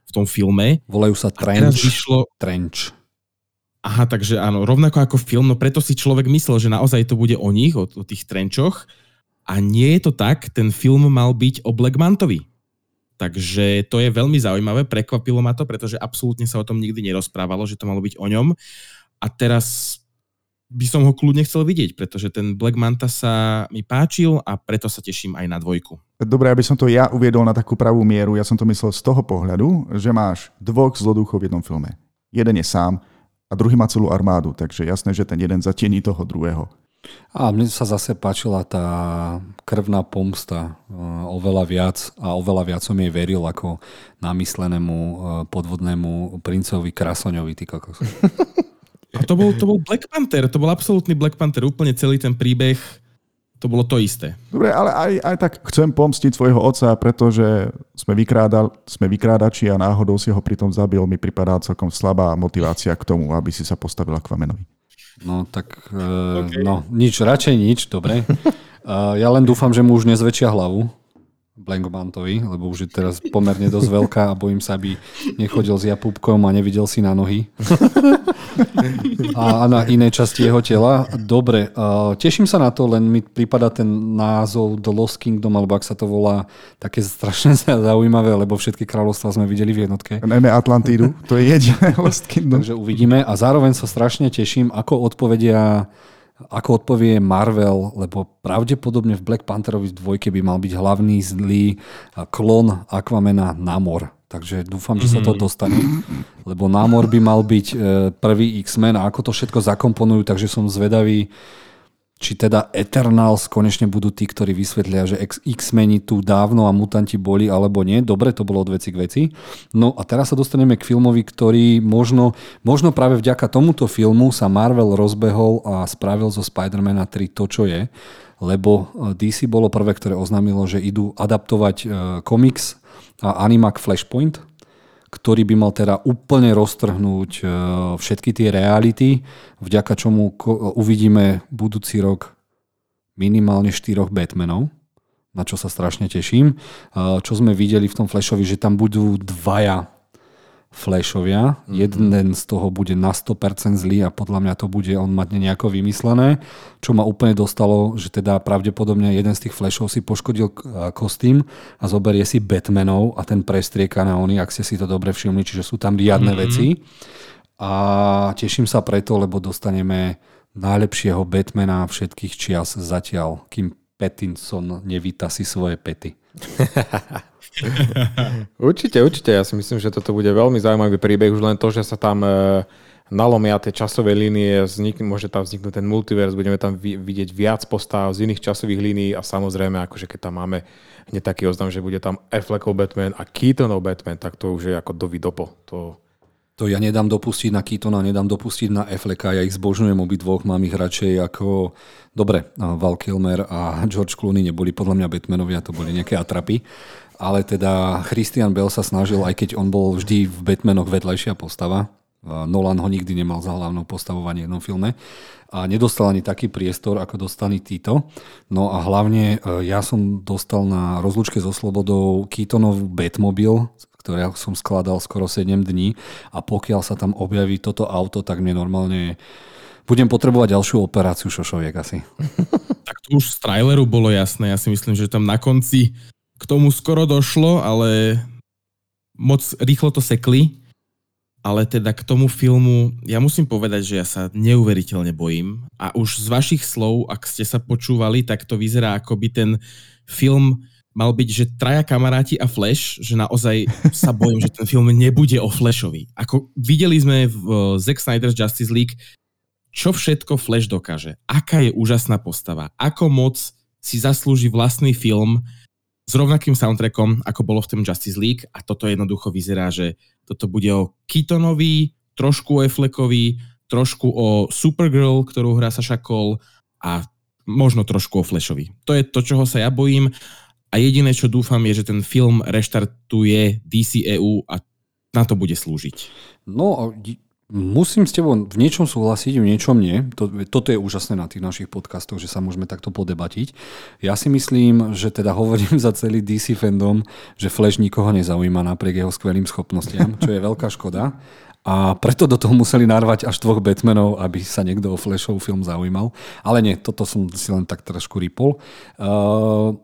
v tom filme. Volajú sa Trench. vyšlo... Trench. Aha, takže áno, rovnako ako film, no preto si človek myslel, že naozaj to bude o nich, o, o tých trenčoch. A nie je to tak, ten film mal byť o Blackmantovi. Takže to je veľmi zaujímavé, prekvapilo ma to, pretože absolútne sa o tom nikdy nerozprávalo, že to malo byť o ňom. A teraz by som ho kľudne chcel vidieť, pretože ten Black Manta sa mi páčil a preto sa teším aj na dvojku. Dobre, aby som to ja uviedol na takú pravú mieru, ja som to myslel z toho pohľadu, že máš dvoch zloduchov v jednom filme. Jeden je sám a druhý má celú armádu, takže jasné, že ten jeden zatiení toho druhého. A mne sa zase páčila tá krvná pomsta e, oveľa viac a oveľa viac som jej veril ako namyslenému e, podvodnému princovi Krasoňovi. Ty kokos. A to bol, to bol Black Panther, to bol absolútny Black Panther, úplne celý ten príbeh, to bolo to isté. Dobre, ale aj, aj tak chcem pomstiť svojho otca, pretože sme, vykrádal, sme vykrádači a náhodou si ho pritom zabil, mi pripadá celkom slabá motivácia k tomu, aby si sa postavil Aquamanovi. No tak, uh, okay. no nič, radšej nič, dobre. Uh, ja len dúfam, že mu už nezväčšia hlavu. Blankmantovi, lebo už je teraz pomerne dosť veľká a bojím sa, aby nechodil s japúbkom a nevidel si na nohy. a, na iné časti jeho tela. Dobre, uh, teším sa na to, len mi prípada ten názov The Lost Kingdom, alebo ak sa to volá, také strašne zaujímavé, lebo všetky kráľovstvá sme videli v jednotke. Najmä Atlantídu, to je jediné Lost Kingdom. Takže uvidíme a zároveň sa strašne teším, ako odpovedia ako odpovie Marvel, lebo pravdepodobne v Black Pantherovi dvojke by mal byť hlavný zlý klon Aquamena Namor. Takže dúfam, že sa to mhm. dostane, lebo Namor by mal byť e, prvý X-Men a ako to všetko zakomponujú, takže som zvedavý, či teda Eternals konečne budú tí, ktorí vysvetlia, že X-meni tu dávno a mutanti boli, alebo nie. Dobre, to bolo od veci k veci. No a teraz sa dostaneme k filmovi, ktorý možno, možno práve vďaka tomuto filmu sa Marvel rozbehol a spravil zo Spider-Mana 3 to, čo je. Lebo eh, DC bolo prvé, ktoré oznámilo, že idú adaptovať eh, komiks a animak Flashpoint, ktorý by mal teda úplne roztrhnúť e, všetky tie reality, vďaka čomu uvidíme budúci rok minimálne štyroch Batmanov, na čo sa strašne teším. E, čo sme videli v tom Flashovi, že tam budú dvaja Flashovia. Mm-hmm. Jeden z toho bude na 100% zlý a podľa mňa to bude on mať nejako vymyslené, čo ma úplne dostalo, že teda pravdepodobne jeden z tých Flashov si poškodil kostým a zoberie si Batmanov a ten prestrieka na oni, ak ste si to dobre všimli, čiže sú tam riadne mm-hmm. veci. A teším sa preto, lebo dostaneme najlepšieho Batmana všetkých čias zatiaľ, kým Pattinson nevíta si svoje pety. určite, určite. Ja si myslím, že toto bude veľmi zaujímavý príbeh. Už len to, že sa tam e, nalomia tie časové línie, vznik, môže tam vzniknúť ten multivers, budeme tam vidieť viac postav z iných časových línií a samozrejme, akože keď tam máme hneď taký oznam, že bude tam Affleckov Batman a Keatonov Batman, tak to už je ako dovidopo. To, to ja nedám dopustiť na Keatona, nedám dopustiť na Afflecka, ja ich zbožňujem dvoch, mám ich radšej ako... Dobre, Val Kilmer a George Clooney neboli podľa mňa Batmanovia, to boli nejaké atrapy, ale teda Christian Bell sa snažil, aj keď on bol vždy v Batmanoch vedľajšia postava, Nolan ho nikdy nemal za hlavnou postavou ani jednom filme a nedostal ani taký priestor, ako dostali títo. No a hlavne e, ja som dostal na rozlučke so Slobodou Keatonov Batmobil, ktoré som skladal skoro 7 dní a pokiaľ sa tam objaví toto auto, tak mne normálne budem potrebovať ďalšiu operáciu šošoviek asi. tak to už z traileru bolo jasné. Ja si myslím, že tam na konci k tomu skoro došlo, ale moc rýchlo to sekli. Ale teda k tomu filmu, ja musím povedať, že ja sa neuveriteľne bojím. A už z vašich slov, ak ste sa počúvali, tak to vyzerá ako by ten film mal byť, že traja kamaráti a Flash, že naozaj sa bojím, že ten film nebude o Flashovi. Ako videli sme v uh, Zack Snyder's Justice League, čo všetko Flash dokáže. Aká je úžasná postava. Ako moc si zaslúži vlastný film s rovnakým soundtrackom, ako bolo v tom Justice League a toto jednoducho vyzerá, že toto bude o Keatonovi, trošku o Affleckovi, trošku o Supergirl, ktorú hrá sa Cole a možno trošku o Flashovi. To je to, čoho sa ja bojím a jediné, čo dúfam, je, že ten film reštartuje DCEU a na to bude slúžiť. No, musím s tebou v niečom súhlasiť, v niečom nie. Toto je úžasné na tých našich podcastoch, že sa môžeme takto podebatiť. Ja si myslím, že teda hovorím za celý DC fandom, že Flash nikoho nezaujíma napriek jeho skvelým schopnostiam, čo je veľká škoda. A preto do toho museli narvať až dvoch Batmanov, aby sa niekto o Flashov film zaujímal. Ale nie, toto som si len tak trošku ripol. Uh,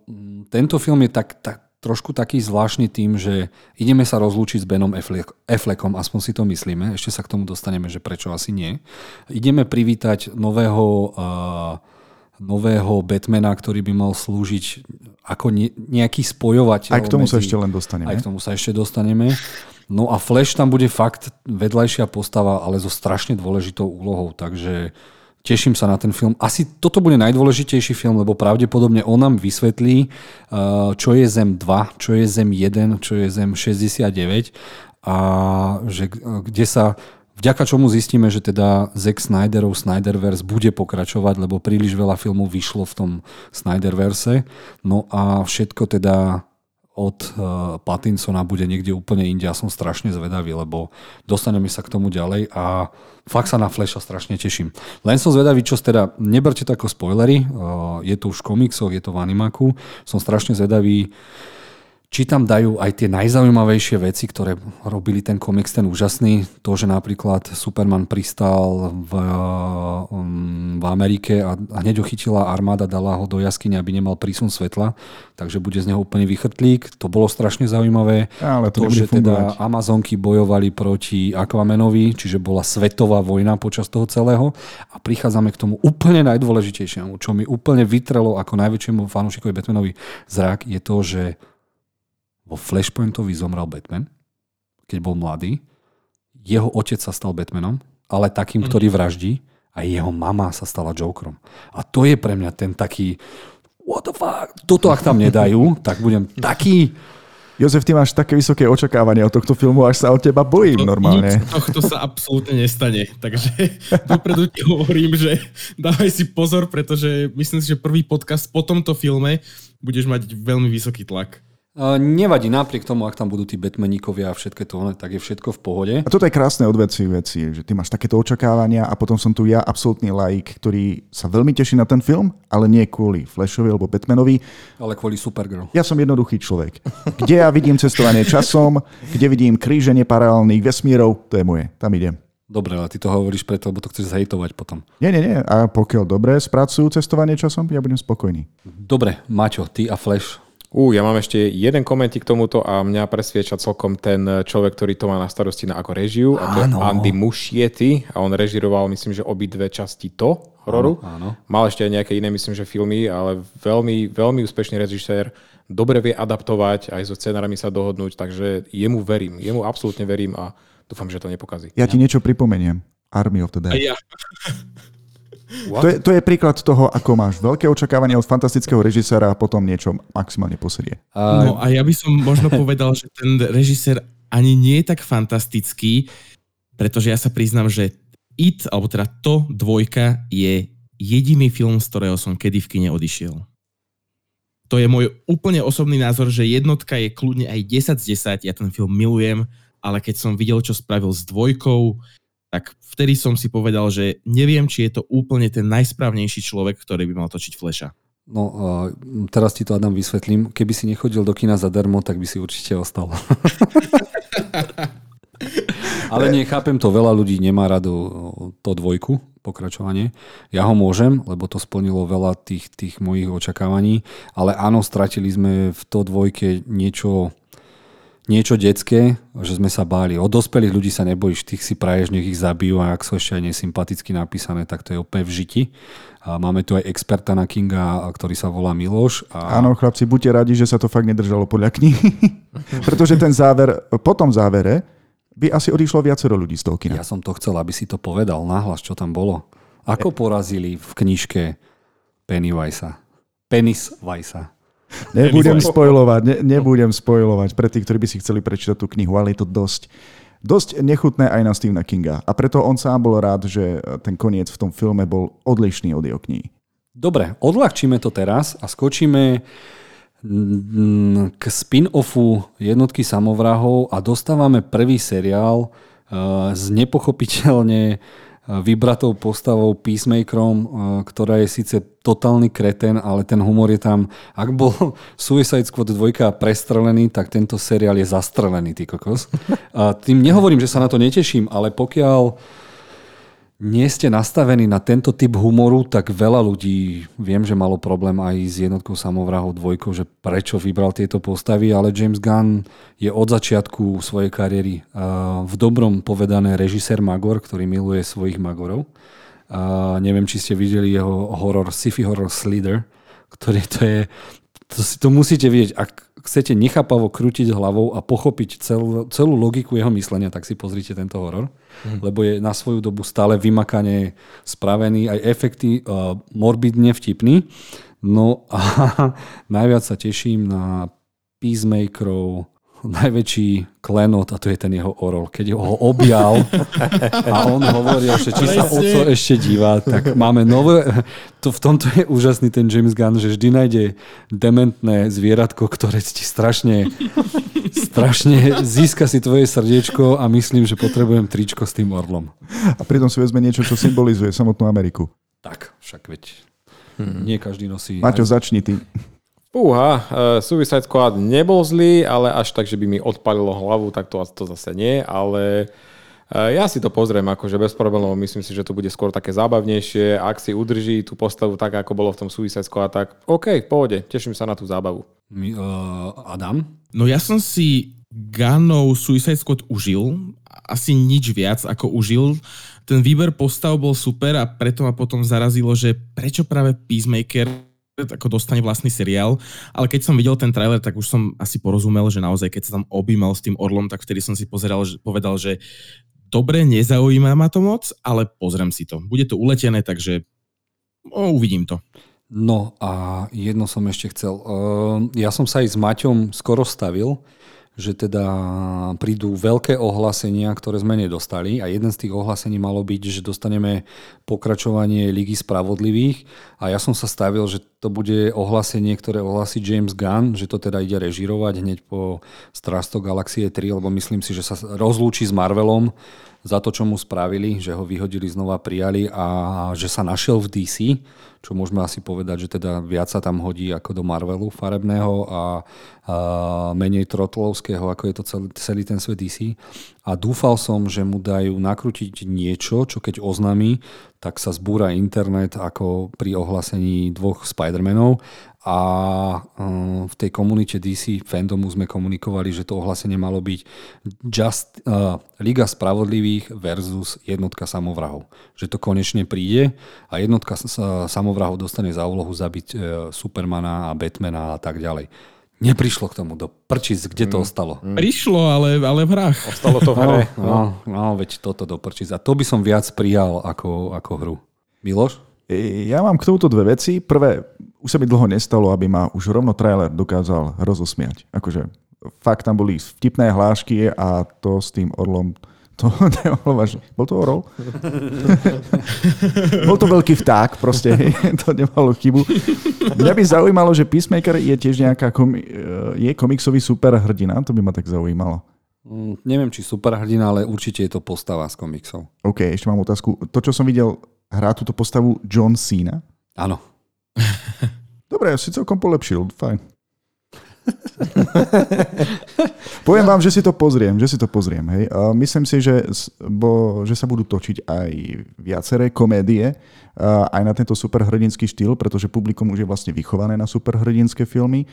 tento film je tak, tak trošku taký zvláštny tým, že ideme sa rozlúčiť s Benom Affleckom, aspoň si to myslíme, ešte sa k tomu dostaneme, že prečo asi nie. Ideme privítať nového, uh, nového Batmana, ktorý by mal slúžiť ako ne, nejaký spojovateľ. Aj k tomu medzi, sa ešte len dostaneme. Aj k tomu sa ešte dostaneme. No a Flash tam bude fakt vedľajšia postava, ale so strašne dôležitou úlohou, takže teším sa na ten film. Asi toto bude najdôležitejší film, lebo pravdepodobne on nám vysvetlí, uh, čo je Zem 2, čo je Zem 1, čo je Zem 69 a že, kde sa Vďaka čomu zistíme, že teda Zack Snyderov Snyderverse bude pokračovať, lebo príliš veľa filmov vyšlo v tom Snyderverse. No a všetko teda od uh, Pattinsona bude niekde úplne inde. Ja som strašne zvedavý, lebo dostaneme sa k tomu ďalej a fakt sa na Flasha strašne teším. Len som zvedavý, čo teda, neberte to ako spoilery, uh, je to už v komiksoch, je to v animaku, som strašne zvedavý, či tam dajú aj tie najzaujímavejšie veci, ktoré robili ten komiks ten úžasný. To, že napríklad Superman pristal v, um, v Amerike a hneď ho chytila armáda, dala ho do jaskyne, aby nemal prísun svetla, takže bude z neho úplne vychrtlík. To bolo strašne zaujímavé. Ale to, to že teda Amazonky bojovali proti Aquamanovi, čiže bola svetová vojna počas toho celého. A prichádzame k tomu úplne najdôležitejšiemu, čo mi úplne vytrelo ako najväčšiemu fanúšikovi Batmanovi zrak, je to, že vo Flashpointovi zomrel Batman, keď bol mladý. Jeho otec sa stal Batmanom, ale takým, mhm. ktorý vraždí a jeho mama sa stala Jokerom. A to je pre mňa ten taký what the fuck, toto ak tam nedajú, tak budem taký Jozef, ty máš také vysoké očakávania od tohto filmu, až sa o teba bojím to, normálne. Nic tohto sa absolútne nestane. Takže dopredu ti hovorím, že dávaj si pozor, pretože myslím si, že prvý podcast po tomto filme budeš mať veľmi vysoký tlak. Uh, nevadí, napriek tomu, ak tam budú tí Batmaníkovia a všetko to, tak je všetko v pohode. A toto je krásne odveci veci, že ty máš takéto očakávania a potom som tu ja, absolútny laik, ktorý sa veľmi teší na ten film, ale nie kvôli Flashovi alebo Batmanovi. Ale kvôli Supergirl. Ja som jednoduchý človek. Kde ja vidím cestovanie časom, kde vidím kríženie paralelných vesmírov, to je moje, tam idem. Dobre, ale ty to hovoríš preto, lebo to chceš zhejtovať potom. Nie, nie, nie. A pokiaľ dobre spracujú cestovanie časom, ja budem spokojný. Dobre, Maťo, ty a Flash, Ú, ja mám ešte jeden komentík k tomuto a mňa presvieča celkom ten človek, ktorý to má na starosti na ako režiu a to áno. je Andy Muschietti a on režiroval myslím, že obidve časti to hororu. Áno, áno. Mal ešte aj nejaké iné, myslím, že filmy, ale veľmi, veľmi úspešný režisér, dobre vie adaptovať, aj so scenárami sa dohodnúť, takže jemu verím, jemu absolútne verím a dúfam, že to nepokazí. Ja ti niečo pripomeniem. Army of the Dead. Ja. To je, to je príklad toho, ako máš veľké očakávania od fantastického režiséra a potom niečo maximálne posedie. No a ja by som možno povedal, že ten režisér ani nie je tak fantastický, pretože ja sa priznám, že It, alebo teda to dvojka je jediný film, z ktorého som kedy v kine odišiel. To je môj úplne osobný názor, že jednotka je kľudne aj 10 z 10, ja ten film milujem, ale keď som videl, čo spravil s dvojkou, tak vtedy som si povedal, že neviem, či je to úplne ten najsprávnejší človek, ktorý by mal točiť Fleša. No, uh, teraz ti to Adam vysvetlím. Keby si nechodil do kina zadarmo, tak by si určite ostal. Ale nechápem to, veľa ľudí nemá rado to dvojku, pokračovanie. Ja ho môžem, lebo to splnilo veľa tých, tých mojich očakávaní, ale áno, stratili sme v to dvojke niečo niečo detské, že sme sa báli. Od dospelých ľudí sa nebojíš, tých si praješ, nech ich zabijú a ak sú ešte aj nesympaticky napísané, tak to je úplne v žiti. A máme tu aj experta na Kinga, ktorý sa volá Miloš. A... Áno, chlapci, buďte radi, že sa to fakt nedržalo podľa knihy. Pretože ten záver, po tom závere by asi odišlo viacero ľudí z toho kina. Ja som to chcel, aby si to povedal nahlas, čo tam bolo. Ako porazili v knižke Pennywise? Penis Weissa. Nebudem spojovať, ne, nebudem spojovať pre tých, ktorí by si chceli prečítať tú knihu, ale je to dosť, dosť nechutné aj na Stephena Kinga. A preto on sám bol rád, že ten koniec v tom filme bol odlišný od jeho knihy. Dobre, odľahčíme to teraz a skočíme k spin-offu jednotky samovrahov a dostávame prvý seriál eh, z nepochopiteľne vybratou postavou, Peacemakerom, eh, ktorá je síce totálny kreten, ale ten humor je tam... Ak bol Suicide Squad 2 prestrelený, tak tento seriál je zastrelený, ty kokos. A tým nehovorím, že sa na to neteším, ale pokiaľ nie ste nastavení na tento typ humoru, tak veľa ľudí, viem, že malo problém aj s jednotkou samovrahov dvojkou, že prečo vybral tieto postavy, ale James Gunn je od začiatku svojej kariéry v dobrom povedané režisér Magor, ktorý miluje svojich Magorov. Neviem, či ste videli jeho horor, sci-fi horor Slither, ktorý to je, to si to musíte vidieť, ak chcete nechápavo krútiť hlavou a pochopiť celú, celú logiku jeho myslenia, tak si pozrite tento horor, mm. lebo je na svoju dobu stále vymakane spravený, aj efekty uh, morbidne vtipný. No a najviac sa teším na Peacemakerov najväčší klenot a to je ten jeho orol. Keď ho objal a on hovoril, že či sa oco ešte divá, tak máme nové... To, v tomto je úžasný ten James Gunn, že vždy nájde dementné zvieratko, ktoré ti strašne strašne získa si tvoje srdiečko a myslím, že potrebujem tričko s tým orlom. A pritom si vezme niečo, čo symbolizuje samotnú Ameriku. Tak, však veď hmm. nie každý nosí... Maťo, aj... začni ty. Fúha, uh, Suicide Squad nebol zlý, ale až tak, že by mi odpalilo hlavu, tak to, to zase nie, ale uh, ja si to pozriem akože bez problémov, myslím si, že to bude skôr také zábavnejšie, ak si udrží tú postavu tak, ako bolo v tom Suicide Squad, tak OK, v pohode, teším sa na tú zábavu. My, uh, Adam? No ja som si Gunnov Suicide Squad užil, asi nič viac ako užil. Ten výber postav bol super a preto ma potom zarazilo, že prečo práve Peacemaker ako dostane vlastný seriál, ale keď som videl ten trailer, tak už som asi porozumel, že naozaj, keď sa tam objímal s tým Orlom, tak vtedy som si pozeral, že, povedal, že dobre, nezaujíma ma to moc, ale pozriem si to. Bude to uletené, takže no, uvidím to. No a jedno som ešte chcel. Ehm, ja som sa aj s Maťom skoro stavil, že teda prídu veľké ohlásenia, ktoré sme nedostali. A jeden z tých ohlásení malo byť, že dostaneme pokračovanie Ligy spravodlivých. A ja som sa stavil, že to bude ohlásenie, ktoré ohlási James Gunn, že to teda ide režirovať hneď po Strasto Galaxie 3, lebo myslím si, že sa rozlúči s Marvelom za to, čo mu spravili, že ho vyhodili, znova prijali a že sa našiel v DC čo môžeme asi povedať, že teda viac sa tam hodí ako do Marvelu farebného a menej trotlovského, ako je to celý, celý ten svet DC. A dúfal som, že mu dajú nakrútiť niečo, čo keď oznámi, tak sa zbúra internet ako pri ohlasení dvoch Spider-Manov a uh, v tej komunite DC fandomu sme komunikovali, že to ohlasenie malo byť Just, uh, Liga spravodlivých versus jednotka samovrahov. Že to konečne príde a jednotka samovrahov dostane za úlohu zabiť uh, Supermana a Batmana a tak ďalej. Neprišlo k tomu do prčic, kde to mm. ostalo? Mm. Prišlo, ale, ale v hrách. Ostalo to v hre. No, no, no, veď toto do prčic. A to by som viac prijal ako, ako hru. Miloš? E, ja mám k tomuto dve veci. Prvé, už sa mi dlho nestalo, aby ma už rovno trailer dokázal rozosmiať. Akože fakt tam boli vtipné hlášky a to s tým orlom to nebolo vážne. Bol to orol? Bol to veľký vták, proste. to nemalo chybu. Mňa by zaujímalo, že Peacemaker je tiež nejaká komi- je komiksový superhrdina. To by ma tak zaujímalo. Mm, neviem, či superhrdina, ale určite je to postava z komiksov. OK, ešte mám otázku. To, čo som videl, hrá túto postavu John Cena? Áno. Dobre, si celkom polepšil, fajn. Poviem vám, že si to pozriem, že si to pozriem. Hej. A myslím si, že, bo, že sa budú točiť aj viaceré komédie, aj na tento superhrdinský štýl, pretože publikum už je vlastne vychované na superhrdinské filmy.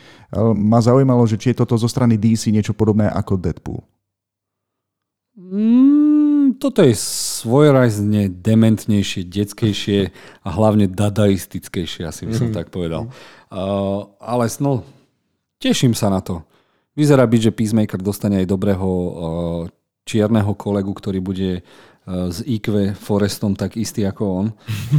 Ma zaujímalo, že či je toto zo strany DC niečo podobné ako Deadpool. Mm, toto je svojrazne dementnejšie, detskejšie a hlavne dadaistickejšie, asi by som mm. tak povedal. Uh, ale no, teším sa na to. Vyzerá byť, že Peacemaker dostane aj dobrého uh, čierneho kolegu, ktorý bude uh, s IQ Forestom tak istý ako on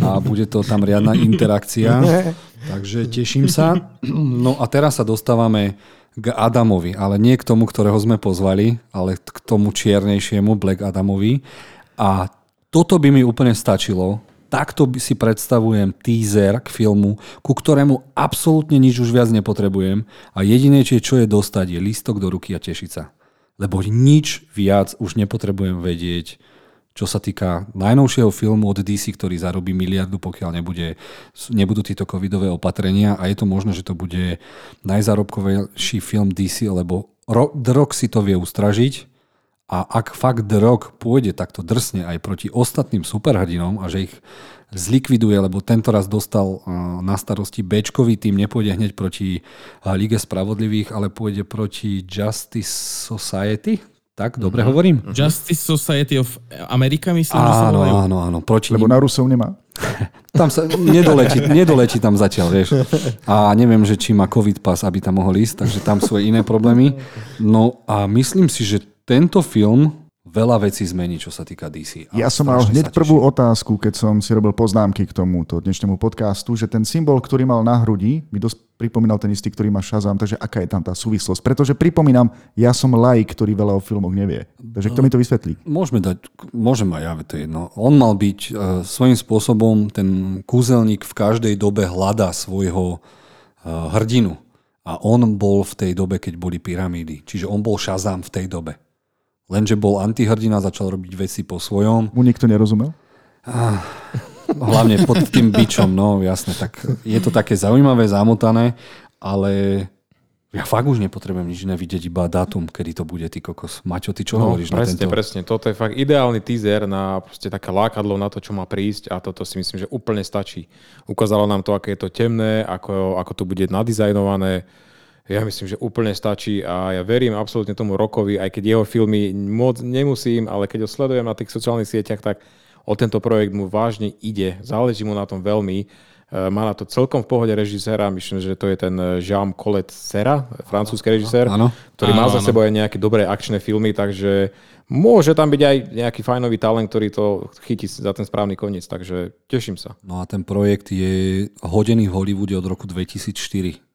a bude to tam riadna interakcia. Takže teším sa. No a teraz sa dostávame k Adamovi, ale nie k tomu, ktorého sme pozvali, ale k tomu čiernejšiemu Black Adamovi. A toto by mi úplne stačilo. Takto by si predstavujem teaser k filmu, ku ktorému absolútne nič už viac nepotrebujem a jediné, čo je dostať, je lístok do ruky a tešiť sa. Lebo nič viac už nepotrebujem vedieť čo sa týka najnovšieho filmu od DC, ktorý zarobí miliardu, pokiaľ nebude, nebudú tieto covidové opatrenia a je to možné, že to bude najzárobkovejší film DC, lebo Rock si to vie ustražiť a ak fakt The Rock pôjde takto drsne aj proti ostatným superhrdinom a že ich zlikviduje, lebo tento raz dostal na starosti Bčkový tým, nepôjde hneď proti Lige spravodlivých, ale pôjde proti Justice Society, tak, dobre mm-hmm. hovorím? Justice Society of America, myslím, áno, že sa volajú. Áno, áno, proti Lebo na Rusov nemá. tam sa nedoletí, nedoletí tam zatiaľ, vieš. A neviem, že či má COVID pas, aby tam mohol ísť, takže tam sú aj iné problémy. No a myslím si, že tento film veľa vecí zmení, čo sa týka DC. Ja som mal hneď prvú otázku, keď som si robil poznámky k tomuto dnešnému podcastu, že ten symbol, ktorý mal na hrudi, mi dosť pripomínal ten istý, ktorý má Shazam, takže aká je tam tá súvislosť? Pretože pripomínam, ja som laik, ktorý veľa o filmoch nevie. Takže kto mi to vysvetlí? Môžeme dať, môžem aj ja, to jedno. On mal byť uh, svojím spôsobom, ten kúzelník v každej dobe hľadá svojho uh, hrdinu. A on bol v tej dobe, keď boli pyramídy. Čiže on bol Shazam v tej dobe. Lenže bol antihrdina, začal robiť veci po svojom. Mu nikto nerozumel? Ah, hlavne pod tým bičom, no jasne. Tak je to také zaujímavé, zamotané, ale ja fakt už nepotrebujem nič iné vidieť, iba dátum, kedy to bude, ty kokos. Maťo, ty čo no, hovoríš presne, na tento? Presne, toto je fakt ideálny teaser na proste také lákadlo na to, čo má prísť a toto si myslím, že úplne stačí. Ukázalo nám to, aké je to temné, ako, ako to bude nadizajnované, ja myslím, že úplne stačí a ja verím absolútne tomu Rokovi, aj keď jeho filmy moc nemusím, ale keď ho sledujem na tých sociálnych sieťach, tak o tento projekt mu vážne ide. Záleží mu na tom veľmi. E, má na to celkom v pohode režiséra, myslím, že to je ten Jean Colette Serra, francúzsky režisér, ano. ktorý má za sebou aj nejaké dobré akčné filmy, takže môže tam byť aj nejaký fajnový talent, ktorý to chytí za ten správny koniec, takže teším sa. No a ten projekt je hodený v Hollywoode od roku 2004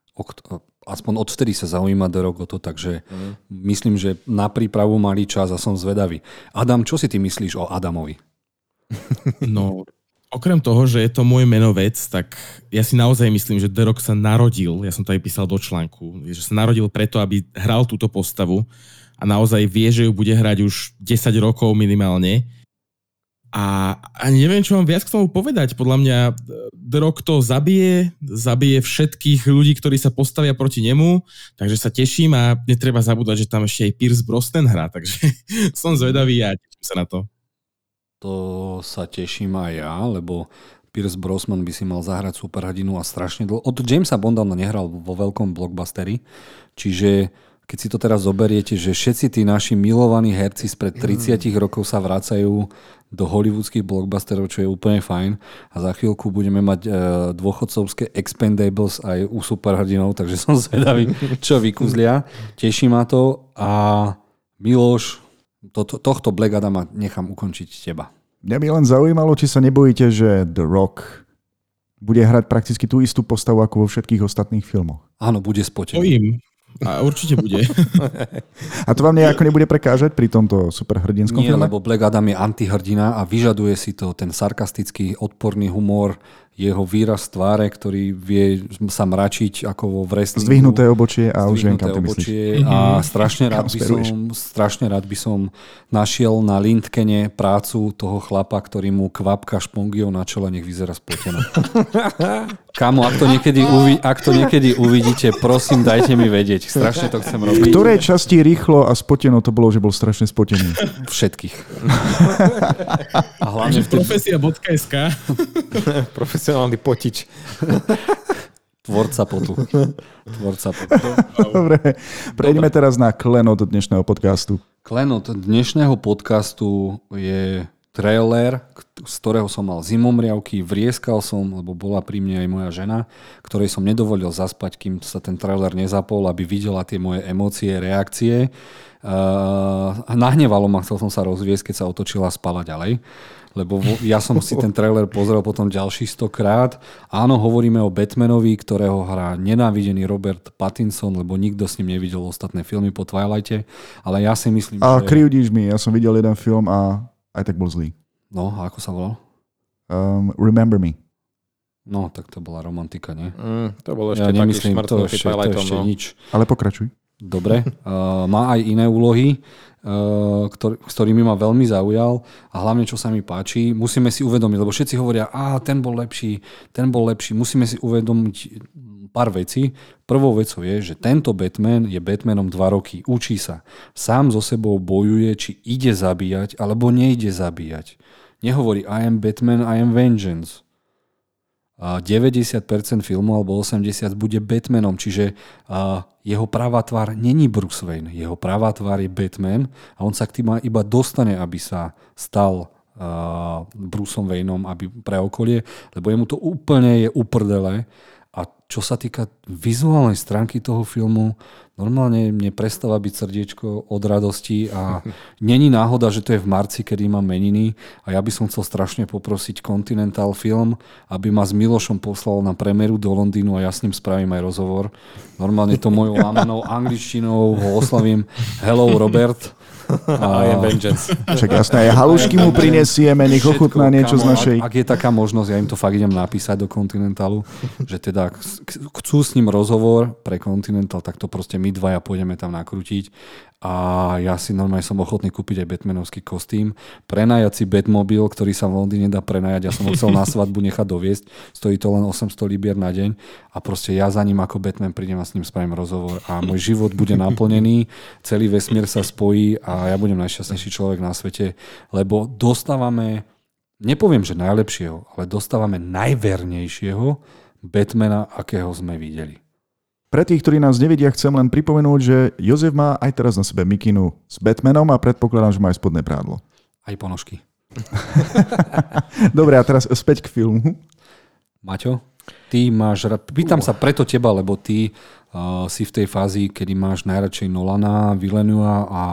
aspoň odvtedy sa zaujíma do rok o to, takže mm. myslím, že na prípravu mali čas a som zvedavý. Adam, čo si ty myslíš o Adamovi? No, okrem toho, že je to môj menovec, tak ja si naozaj myslím, že The Rock sa narodil, ja som to aj písal do článku, že sa narodil preto, aby hral túto postavu a naozaj vie, že ju bude hrať už 10 rokov minimálne a, a neviem, čo mám viac k tomu povedať. Podľa mňa The to zabije, zabije všetkých ľudí, ktorí sa postavia proti nemu, takže sa teším a netreba zabúdať, že tam ešte aj Pierce Brosnan hrá, takže som zvedavý a teším sa na to. To sa teším aj ja, lebo Pierce Brosnan by si mal zahrať superhrdinu a strašne dlho. Od Jamesa Bonda on nehral vo veľkom blockbusteri, čiže keď si to teraz zoberiete, že všetci tí naši milovaní herci spred 30 mm. rokov sa vracajú do hollywoodských blockbusterov, čo je úplne fajn. A za chvíľku budeme mať e, dôchodcovské expendables aj u superhrdinov, takže som zvedavý, čo vykúzlia. Teší ma to a Miloš, to, to, tohto Black Adama nechám ukončiť teba. Mňa by len zaujímalo, či sa nebojíte, že The Rock bude hrať prakticky tú istú postavu ako vo všetkých ostatných filmoch. Áno, bude spotený. Bojím. A určite bude. a to vám nejako nebude prekážať pri tomto superhrdinskom Nie, filme? lebo Black Adam je antihrdina a vyžaduje si to ten sarkastický, odporný humor, jeho výraz tváre, ktorý vie sa mračiť ako vo wrestlingu. Zdvihnuté obočie a už viem, kam ty obočie A strašne rád, by som, strašne rád by som našiel na Lindkene prácu toho chlapa, ktorý mu kvapka špongiou na čele, nech vyzerá spotená. Kamo, ak to, niekedy uvi- ak to niekedy uvidíte, prosím, dajte mi vedieť. Strašne to chcem robiť. V ktorej časti rýchlo a spoteno to bolo, že bol strašne spotený? Všetkých. a hlavne v profesia.sk Profesia profesionálny potič. Tvorca potu. Tvorca potu. Dobre, prejdeme teraz na klenot dnešného podcastu. Klenot dnešného podcastu je trailer, z ktorého som mal zimomriavky, vrieskal som, lebo bola pri mne aj moja žena, ktorej som nedovolil zaspať, kým sa ten trailer nezapol, aby videla tie moje emócie, reakcie. Uh, nahnevalo ma, chcel som sa rozviesť, keď sa otočila a spala ďalej lebo ja som si ten trailer pozrel potom ďalších stokrát. Áno, hovoríme o Batmanovi, ktorého hrá nenávidený Robert Pattinson, lebo nikto s ním nevidel ostatné filmy po Twilighte, ale ja si myslím, a že... krivdíš mi, ja som videl jeden film a aj tak bol zlý. No, a ako sa volal? Um, Remember Me. No, tak to bola romantika, nie? Mm, to bolo ešte ja nemyslím, to ešte, to ešte no. nič. Ale pokračuj. Dobre. Uh, má aj iné úlohy. Ktorý, s ktorými ma veľmi zaujal a hlavne čo sa mi páči, musíme si uvedomiť, lebo všetci hovoria, a ten bol lepší, ten bol lepší, musíme si uvedomiť pár vecí. Prvou vecou je, že tento Batman je Batmanom dva roky, učí sa. Sám so sebou bojuje, či ide zabíjať, alebo nejde zabíjať. Nehovorí I am Batman, I am vengeance 90% filmu alebo 80% bude Batmanom, čiže jeho pravá tvár není Bruce Wayne, jeho pravá tvár je Batman a on sa k tým iba dostane, aby sa stal Bruceom Wayneom aby pre okolie, lebo jemu to úplne je uprdele a čo sa týka vizuálnej stránky toho filmu, normálne mne prestáva byť srdiečko od radosti a není náhoda, že to je v marci, kedy mám meniny a ja by som chcel strašne poprosiť Continental Film, aby ma s Milošom poslal na premeru do Londýnu a ja s ním spravím aj rozhovor. Normálne to mojou lamanou angličtinou ho oslavím Hello Robert I am vengeance. Však jasné, aj halušky mu prinesieme, nech ochutná niečo kamo, z našej... Ak, ak je taká možnosť, ja im to fakt idem napísať do Continentalu, že teda chcú s ním rozhovor pre Continental, tak to proste my dvaja pôjdeme tam nakrútiť a ja si normálne som ochotný kúpiť aj Batmanovský kostým, prenajať si Batmobil, ktorý sa v Londýne dá prenajať, ja som ho chcel na svadbu nechať doviesť, stojí to len 800 libier na deň a proste ja za ním ako Batman prídem a s ním spravím rozhovor a môj život bude naplnený, celý vesmír sa spojí a ja budem najšťastnejší človek na svete, lebo dostávame, nepoviem, že najlepšieho, ale dostávame najvernejšieho Batmana, akého sme videli. Pre tých, ktorí nás nevidia, chcem len pripomenúť, že Jozef má aj teraz na sebe mikinu s Batmanom a predpokladám, že má aj spodné prádlo. Aj ponožky. Dobre, a teraz späť k filmu. Maťo, ty máš rád, pýtam sa preto teba, lebo ty si v tej fázi, kedy máš najradšej Nolana, Villenua a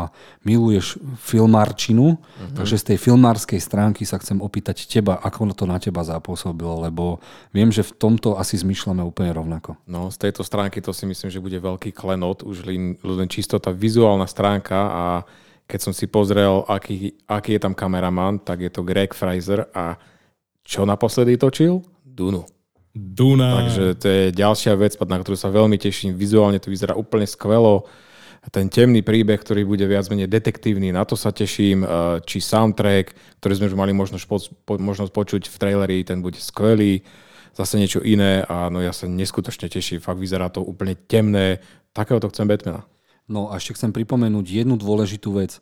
miluješ filmárčinu, uh-huh. takže z tej filmárskej stránky sa chcem opýtať teba, ako to na teba zapôsobilo, lebo viem, že v tomto asi zmyšľame úplne rovnako. No, z tejto stránky to si myslím, že bude veľký klenot, už len, len čisto tá vizuálna stránka a keď som si pozrel, aký, aký je tam kameraman, tak je to Greg Fraser a čo naposledy točil? Dunu. Duna. Takže to je ďalšia vec, na ktorú sa veľmi teším. Vizuálne to vyzerá úplne skvelo. Ten temný príbeh, ktorý bude viac menej detektívny, na to sa teším. E, či soundtrack, ktorý sme už mali možnosť, po, možnosť počuť v traileri, ten bude skvelý. Zase niečo iné a no ja sa neskutočne teším. Fakt vyzerá to úplne temné. Takého to chcem Batmana. No a ešte chcem pripomenúť jednu dôležitú vec.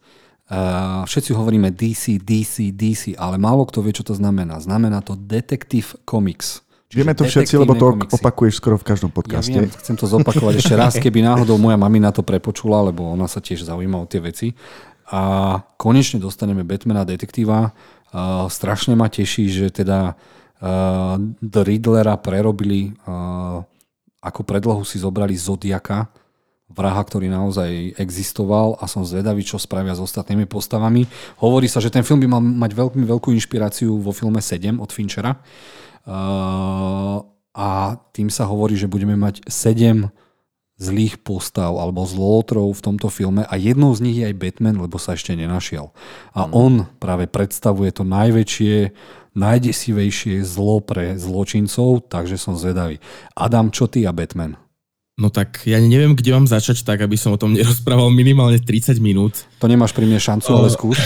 Uh, všetci hovoríme DC, DC, DC, ale málo kto vie, čo to znamená. Znamená to Detective Comics. Vieme to všetci, lebo to komiksy. opakuješ skoro v každom podcaste. Ja viem, chcem to zopakovať ešte raz, keby náhodou moja mamina to prepočula, lebo ona sa tiež zaujíma o tie veci. A konečne dostaneme Batmana detektíva. Uh, strašne ma teší, že teda uh, The Riddlera prerobili, uh, ako predlohu si zobrali Zodiaka, vraha, ktorý naozaj existoval a som zvedavý, čo spravia s ostatnými postavami. Hovorí sa, že ten film by mal mať veľmi veľkú inšpiráciu vo filme 7 od Finchera. Uh, a tým sa hovorí, že budeme mať 7 zlých postav alebo zlótrov v tomto filme a jednou z nich je aj Batman, lebo sa ešte nenašiel. A hmm. on práve predstavuje to najväčšie, najdesivejšie zlo pre zločincov, takže som zvedavý. Adam, čo ty a Batman? No tak ja neviem, kde mám začať tak, aby som o tom nerozprával minimálne 30 minút. To nemáš pri mne šancu, ale skús.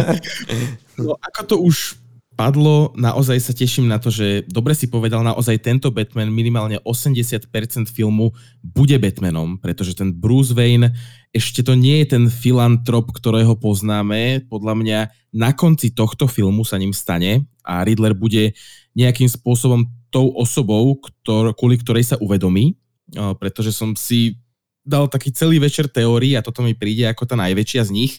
no ako to už padlo, naozaj sa teším na to, že dobre si povedal, naozaj tento Batman, minimálne 80% filmu bude Batmanom, pretože ten Bruce Wayne ešte to nie je ten filantrop, ktorého poznáme. Podľa mňa na konci tohto filmu sa ním stane a Riddler bude nejakým spôsobom tou osobou, ktor, kvôli ktorej sa uvedomí, pretože som si dal taký celý večer teórií a toto mi príde ako tá najväčšia z nich.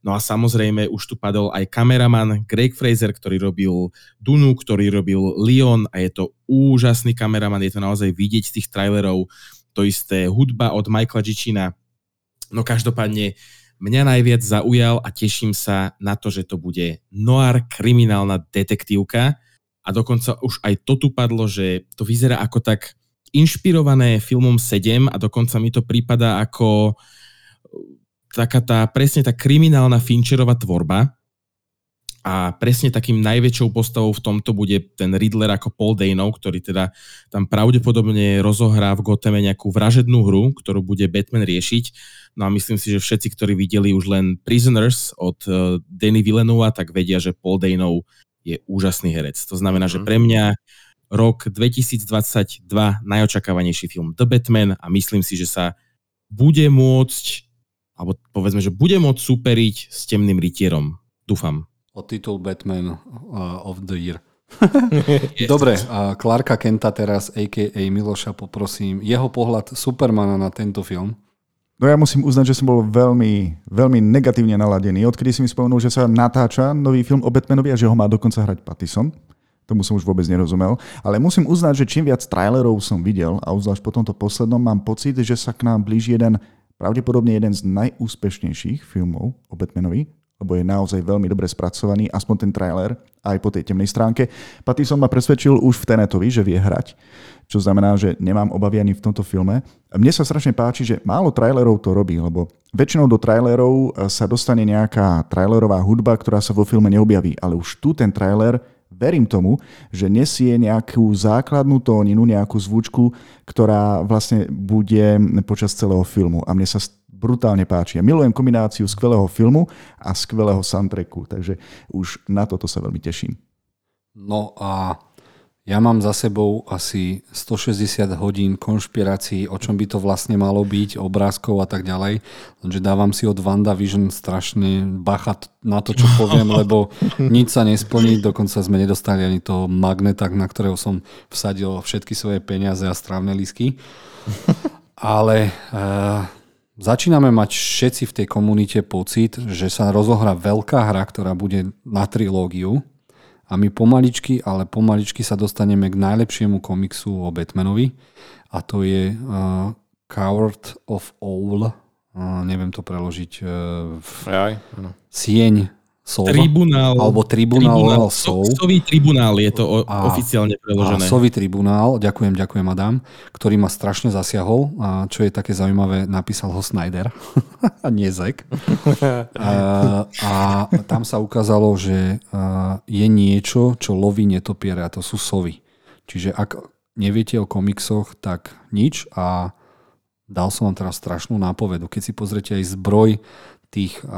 No a samozrejme už tu padol aj kameraman Greg Fraser, ktorý robil Dunu, ktorý robil Leon a je to úžasný kameraman, je to naozaj vidieť z tých trailerov. To isté hudba od Michaela Gičina. No každopádne mňa najviac zaujal a teším sa na to, že to bude noir kriminálna detektívka a dokonca už aj to tu padlo, že to vyzerá ako tak inšpirované filmom 7 a dokonca mi to prípada ako taká tá, presne tá kriminálna Fincherová tvorba a presne takým najväčšou postavou v tomto bude ten Riddler ako Paul Dano, ktorý teda tam pravdepodobne rozohrá v Gothame nejakú vražednú hru, ktorú bude Batman riešiť. No a myslím si, že všetci, ktorí videli už len Prisoners od uh, Danny Villeneuva, tak vedia, že Paul Dano je úžasný herec. To znamená, mm. že mhm. pre mňa rok 2022 najočakávanejší film The Batman a myslím si, že sa bude môcť, alebo povedzme, že bude môcť superiť s temným rytierom. Dúfam. O titul Batman uh, of the Year. Dobre, a Clarka Kenta teraz, a.k.a. Miloša, poprosím, jeho pohľad Supermana na tento film. No ja musím uznať, že som bol veľmi, veľmi negatívne naladený. Odkedy si mi spomenul, že sa natáča nový film o Batmanovi a že ho má dokonca hrať Pattison. Tomu som už vôbec nerozumel. Ale musím uznať, že čím viac trailerov som videl, a uzvlášť po tomto poslednom, mám pocit, že sa k nám blíži jeden, pravdepodobne jeden z najúspešnejších filmov o Batmanovi, lebo je naozaj veľmi dobre spracovaný, aspoň ten trailer, aj po tej temnej stránke. Pattinson ma presvedčil už v Tenetovi, že vie hrať, čo znamená, že nemám obavy ani v tomto filme. Mne sa strašne páči, že málo trailerov to robí, lebo väčšinou do trailerov sa dostane nejaká trailerová hudba, ktorá sa vo filme neobjaví, ale už tu ten trailer verím tomu, že nesie nejakú základnú tóninu, nejakú zvučku, ktorá vlastne bude počas celého filmu. A mne sa brutálne páči. Ja milujem kombináciu skvelého filmu a skvelého soundtracku, takže už na toto sa veľmi teším. No a ja mám za sebou asi 160 hodín konšpirácií, o čom by to vlastne malo byť, obrázkov a tak ďalej. Lenže dávam si od Vision strašne bachat na to, čo poviem, lebo nič sa nesplní. Dokonca sme nedostali ani to magnetak, na ktorého som vsadil všetky svoje peniaze a strávne lísky. Ale uh, začíname mať všetci v tej komunite pocit, že sa rozohrá veľká hra, ktorá bude na trilógiu a my pomaličky, ale pomaličky sa dostaneme k najlepšiemu komiksu o Batmanovi a to je uh, Coward of Owl. Uh, neviem to preložiť. Uh, v... Aj, áno. Sieň Sov. Tribunál. Alebo tribunál, tribunál Sov. Sový tribunál je to o, a, oficiálne preložené. A Sový tribunál, ďakujem, ďakujem Adam, ktorý ma strašne zasiahol. A čo je také zaujímavé, napísal ho Snyder a nie Zek. a, a tam sa ukázalo, že je niečo, čo loví netopiere a to sú sovy. Čiže ak neviete o komiksoch, tak nič a dal som vám teraz strašnú nápovedu. Keď si pozrete aj zbroj tých uh,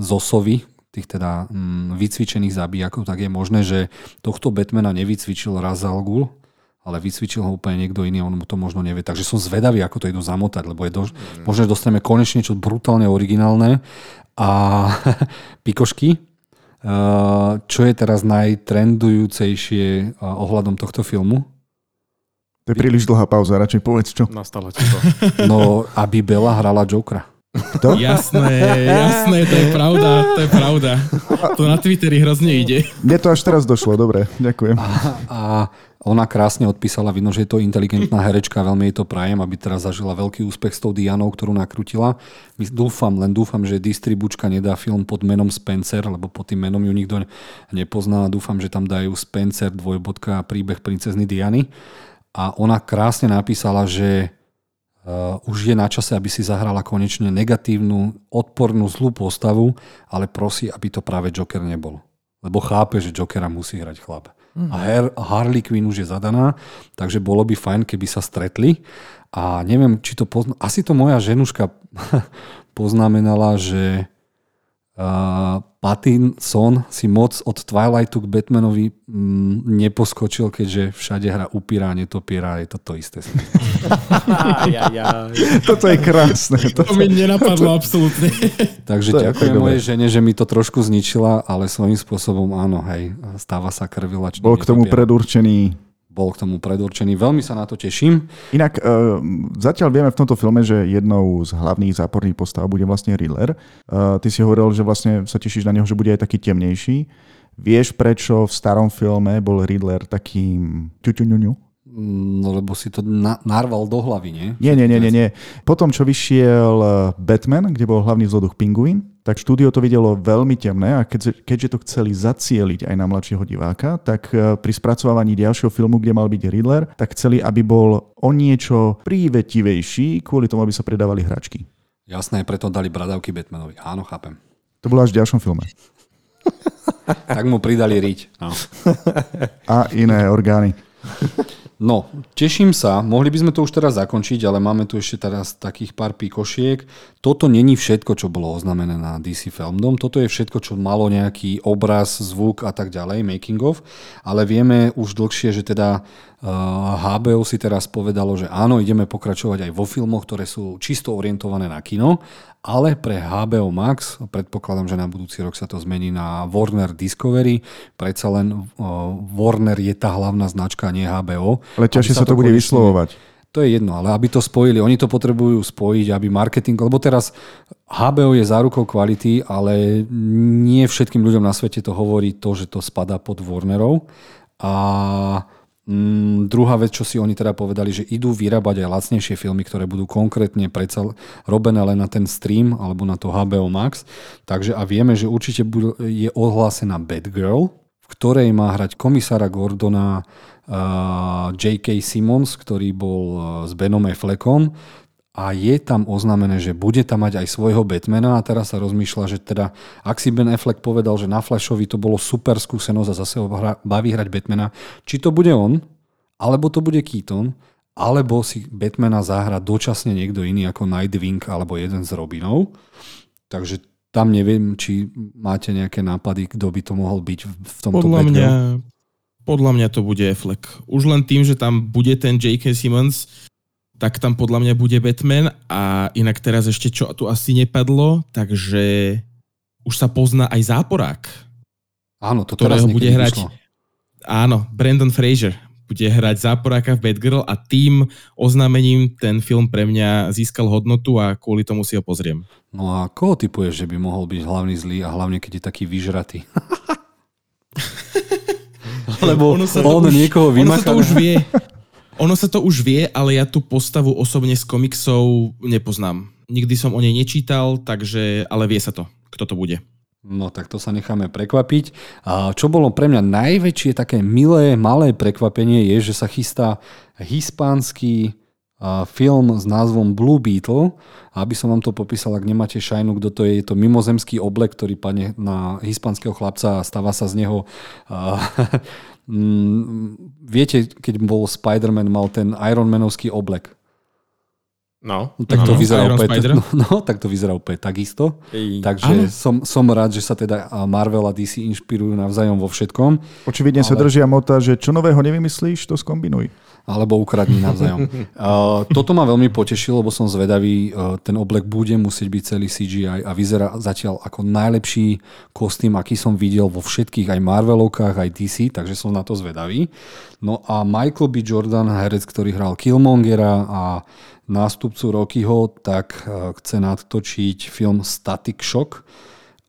zosovy, tých teda mm, vycvičených zabijakov, tak je možné, že tohto Batmana nevycvičil Razal Ghul, ale vycvičil ho úplne niekto iný, on mu to možno nevie. Takže som zvedavý, ako to idú zamotať, lebo je do, mm. možno, že dostaneme konečne niečo brutálne originálne a pikošky, čo je teraz najtrendujúcejšie ohľadom tohto filmu? To je príliš dlhá pauza, radšej povedz čo. Nastalo ti to. No, aby Bela hrala Jokera. To? Jasné, jasné, to je pravda, to je pravda. To na Twitteri hrozne ide. Mne to až teraz došlo, dobre, ďakujem. A, a ona krásne odpísala, vidno, že je to inteligentná herečka, veľmi jej to prajem, aby teraz zažila veľký úspech s tou Dianou, ktorú nakrutila. Dúfam, len dúfam, že distribučka nedá film pod menom Spencer, lebo pod tým menom ju nikto nepozná. Dúfam, že tam dajú Spencer, dvojbodka a príbeh princezny Diany. A ona krásne napísala, že Uh, už je na čase, aby si zahrala konečne negatívnu, odpornú, zlú postavu, ale prosí, aby to práve Joker nebol. Lebo chápe, že Jokera musí hrať chlap. Mm. A Her- Harley Quinn už je zadaná, takže bolo by fajn, keby sa stretli. A neviem, či to pozna... Asi to moja ženuška poznamenala, že uh, Pattinson si moc od Twilightu k Batmanovi mm, neposkočil, keďže všade hra upíra a netopiera, je to to isté. ja, ja. Toto je krásne. To, to mi nenapadlo absolútne. Takže to ďakujem mojej žene, že mi to trošku zničila, ale svojím spôsobom áno, hej, stáva sa krvilačný. Bol k tomu predurčený bol k tomu predurčený. Veľmi sa na to teším. Inak uh, zatiaľ vieme v tomto filme, že jednou z hlavných záporných postav bude vlastne Riddler. Uh, ty si hovoril, že vlastne sa tešíš na neho, že bude aj taký temnejší. Vieš, prečo v starom filme bol Riddler takým ťuťuňuňu? No lebo si to na, narval do hlavy, nie? Nie, nie, nie, nie, nie. Potom, čo vyšiel eh, Batman, kde bol hlavný vzduch Pinguín, tak štúdio to videlo veľmi temné a keď, keďže to chceli zacieliť aj na mladšieho diváka, tak eh, pri spracovávaní ďalšieho filmu, kde mal byť Riddler, tak chceli, aby bol o niečo prívetivejší, kvôli tomu, aby sa predávali hračky. Jasné, preto dali bradavky Batmanovi. Áno, chápem. To bolo až v ďalšom filme. tak mu pridali riť. No. a iné orgány. No, teším sa. Mohli by sme to už teraz zakončiť, ale máme tu ešte teraz takých pár pikošiek. Toto není všetko, čo bolo oznamené na DC Filmdom. Toto je všetko, čo malo nejaký obraz, zvuk a tak ďalej, making of. Ale vieme už dlhšie, že teda HBO si teraz povedalo, že áno, ideme pokračovať aj vo filmoch, ktoré sú čisto orientované na kino, ale pre HBO Max, predpokladám, že na budúci rok sa to zmení na Warner Discovery, predsa len Warner je tá hlavná značka, nie HBO. Ale ťažšie sa to bude vyslovovať. To je jedno, ale aby to spojili, oni to potrebujú spojiť, aby marketing, lebo teraz HBO je zárukou kvality, ale nie všetkým ľuďom na svete to hovorí to, že to spadá pod Warnerov. A Mm, druhá vec, čo si oni teda povedali, že idú vyrábať aj lacnejšie filmy, ktoré budú konkrétne predsa robené len na ten stream alebo na to HBO Max. Takže a vieme, že určite je ohlásená Bad Girl, v ktorej má hrať komisára Gordona uh, J.K. Simmons, ktorý bol uh, s Benom Fleckom a je tam oznámené, že bude tam mať aj svojho Batmana a teraz sa rozmýšľa, že teda ak si Ben Affleck povedal, že na Flashovi to bolo super skúsenosť a zase ho baví hrať Batmana, či to bude on, alebo to bude Keaton, alebo si Batmana zahra dočasne niekto iný ako Nightwing alebo jeden z Robinov. Takže tam neviem, či máte nejaké nápady, kto by to mohol byť v tomto podľa mňa, podľa mňa to bude Affleck. Už len tým, že tam bude ten J.K. Simmons, tak tam podľa mňa bude Batman a inak teraz ešte čo tu asi nepadlo, takže už sa pozná aj záporák. Áno, to teraz bude hrať. Vyšlo. Áno, Brandon Fraser bude hrať záporáka v Batgirl a tým oznámením ten film pre mňa získal hodnotu a kvôli tomu si ho pozriem. No a koho typuješ, že by mohol byť hlavný zlý a hlavne keď je taký vyžratý? Lebo Ono sa on už- niekoho Ono sa to už vie. Ono sa to už vie, ale ja tú postavu osobne z komiksov nepoznám. Nikdy som o nej nečítal, takže, ale vie sa to, kto to bude. No tak to sa necháme prekvapiť. A čo bolo pre mňa najväčšie také milé, malé prekvapenie je, že sa chystá hispánsky film s názvom Blue Beetle. A aby som vám to popísal, ak nemáte šajnu, kto to je, je to mimozemský oblek, ktorý padne na hispánskeho chlapca a stáva sa z neho... A, mm, viete, keď bol Spider-Man, mal ten Ironmanovský oblek. No, No, tak to Áno, vyzerá Iron úplne, Spider. no, no, tak to vyzerá úplne takisto. Ej. Takže som, som rád, že sa teda Marvel a DC inšpirujú navzájom vo všetkom, Očividne sa Ale- držia mota, že čo nového nevymyslíš, to skombinuj. Alebo ukradní navzájom. Uh, toto ma veľmi potešilo, lebo som zvedavý, uh, ten oblek bude musieť byť celý CGI a vyzerá zatiaľ ako najlepší kostým, aký som videl vo všetkých aj Marvelovkách, aj DC, takže som na to zvedavý. No a Michael B. Jordan, herec, ktorý hral Killmongera a nástupcu Rockyho, tak uh, chce natočiť film Static Shock,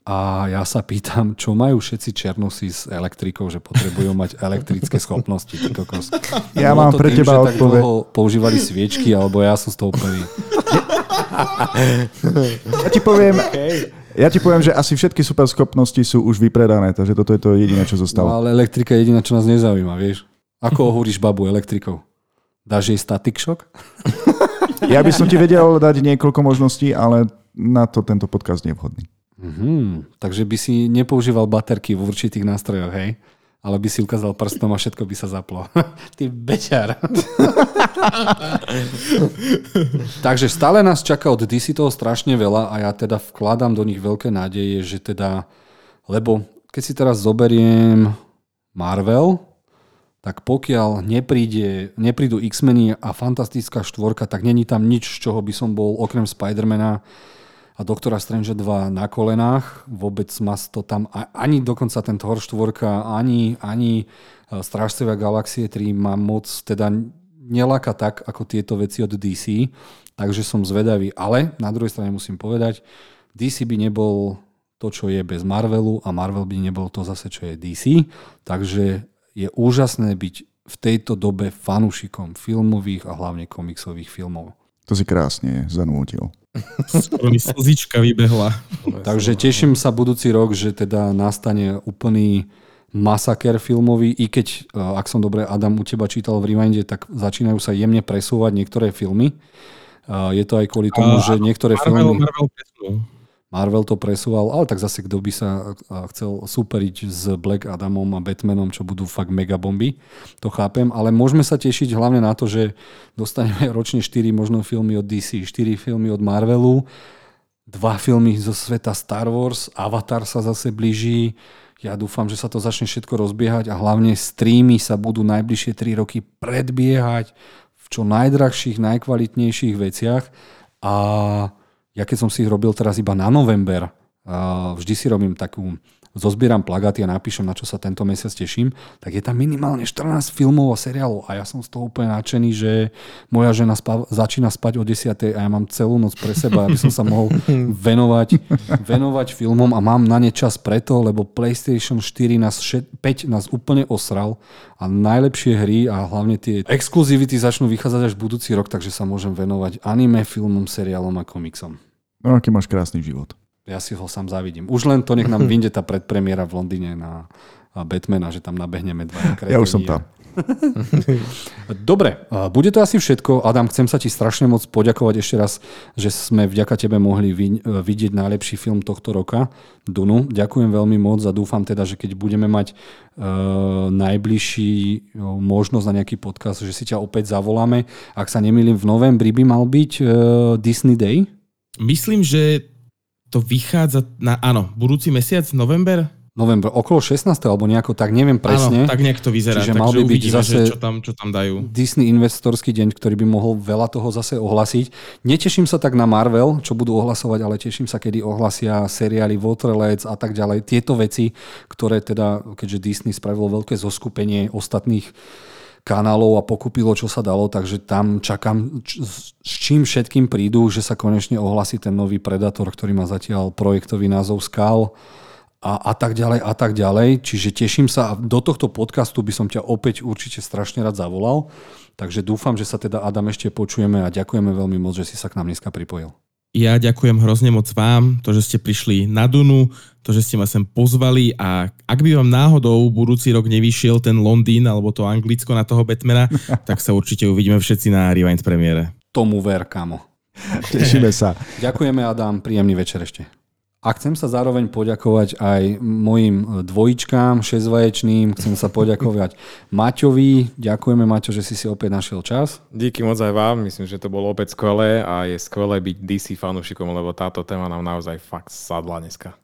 a ja sa pýtam, čo majú všetci černosy s elektrikou, že potrebujú mať elektrické schopnosti. Ja Bolo mám to pre tým, teba odpoveď. používali sviečky, alebo ja som z toho prvý. Ja ti poviem, ja ti poviem, že asi všetky superschopnosti sú už vypredané, takže toto je to jediné, čo No zostalo. ale elektrika je jediná, čo nás nezaujíma, vieš. Ako ohúriš babu elektrikou? Dáš jej static shock? Ja by som ti vedel dať niekoľko možností, ale na to tento podcast nie je vhodný. Mhm, takže by si nepoužíval baterky v určitých nástrojoch, hej? Ale by si ukázal prstom a všetko by sa zaplo. Ty beťar. Takže stále nás čaká od DC toho strašne veľa a ja teda vkladám do nich veľké nádeje, že teda, lebo keď si teraz zoberiem Marvel, tak pokiaľ nepríde, neprídu X-meny a Fantastická štvorka, tak není tam nič, z čoho by som bol okrem Spidermana a Doktora Strange 2 na kolenách. Vôbec ma to tam, ani dokonca ten Thor 4, ani, ani e, Strážcovia Galaxie 3 ma moc teda nelaka tak, ako tieto veci od DC. Takže som zvedavý. Ale na druhej strane musím povedať, DC by nebol to, čo je bez Marvelu a Marvel by nebol to zase, čo je DC. Takže je úžasné byť v tejto dobe fanúšikom filmových a hlavne komiksových filmov. To si krásne zanútil. Skoro mi slzička vybehla. Takže teším sa budúci rok, že teda nastane úplný masaker filmový, i keď, e, ak som dobre Adam u teba čítal v Rewinde, tak začínajú sa jemne presúvať niektoré filmy. E, Je to aj kvôli tomu, že niektoré Marvel, filmy... Marvel presunul. Marvel to presúval, ale tak zase kto by sa chcel superiť s Black Adamom a Batmanom, čo budú fakt mega bomby, to chápem, ale môžeme sa tešiť hlavne na to, že dostaneme ročne 4 možno filmy od DC, 4 filmy od Marvelu, dva filmy zo sveta Star Wars, Avatar sa zase blíži, ja dúfam, že sa to začne všetko rozbiehať a hlavne streamy sa budú najbližšie 3 roky predbiehať v čo najdrahších, najkvalitnejších veciach a ja keď som si ich robil teraz iba na november, vždy si robím takú, zozbieram plagáty a napíšem, na čo sa tento mesiac teším, tak je tam minimálne 14 filmov a seriálov a ja som z toho úplne nadšený, že moja žena spav, začína spať o 10 a ja mám celú noc pre seba, aby som sa mohol venovať, venovať filmom a mám na ne čas preto, lebo PlayStation 4 nás, všet- 5 nás úplne osral a najlepšie hry a hlavne tie exkluzivity začnú vychádzať až budúci rok, takže sa môžem venovať anime, filmom, seriálom a komiksom. No aký máš krásny život. Ja si ho sám závidím. Už len to nech nám vyjde tá predpremiéra v Londýne na Batmana, že tam nabehneme dva Ja už som tam. Dobre, bude to asi všetko. Adam, chcem sa ti strašne moc poďakovať ešte raz, že sme vďaka tebe mohli vi- vidieť najlepší film tohto roka, Dunu. Ďakujem veľmi moc a dúfam teda, že keď budeme mať uh, najbližší uh, možnosť na nejaký podcast, že si ťa opäť zavoláme. Ak sa nemýlim, v novembri by mal byť uh, Disney Day. Myslím, že to vychádza na, áno, budúci mesiac, november? November, okolo 16. alebo nejako tak, neviem presne. Áno, tak nejak to vyzerá. Čiže mal by byť uvidíme, zase- čo, tam, čo tam dajú. Disney investorský deň, ktorý by mohol veľa toho zase ohlasiť. Neteším sa tak na Marvel, čo budú ohlasovať, ale teším sa, kedy ohlasia seriály Waterlets a tak ďalej. Tieto veci, ktoré teda, keďže Disney spravilo veľké zoskupenie ostatných kanálov a pokúpilo, čo sa dalo, takže tam čakám, s čím všetkým prídu, že sa konečne ohlasí ten nový Predator, ktorý má zatiaľ projektový názov Skal a, a tak ďalej a tak ďalej. Čiže teším sa a do tohto podcastu by som ťa opäť určite strašne rád zavolal. Takže dúfam, že sa teda Adam ešte počujeme a ďakujeme veľmi moc, že si sa k nám dneska pripojil. Ja ďakujem hrozne moc vám, to, že ste prišli na Dunu, to, že ste ma sem pozvali a ak by vám náhodou budúci rok nevyšiel ten Londýn alebo to Anglicko na toho Batmana, tak sa určite uvidíme všetci na Rewind premiére. Tomu ver, kamo. Tešíme sa. Ďakujeme Adam, príjemný večer ešte. A chcem sa zároveň poďakovať aj mojim dvojičkám, šesťvaječným. Chcem sa poďakovať Maťovi. Ďakujeme, Maťo, že si si opäť našiel čas. Díky moc aj vám. Myslím, že to bolo opäť skvelé a je skvelé byť DC fanúšikom, lebo táto téma nám naozaj fakt sadla dneska.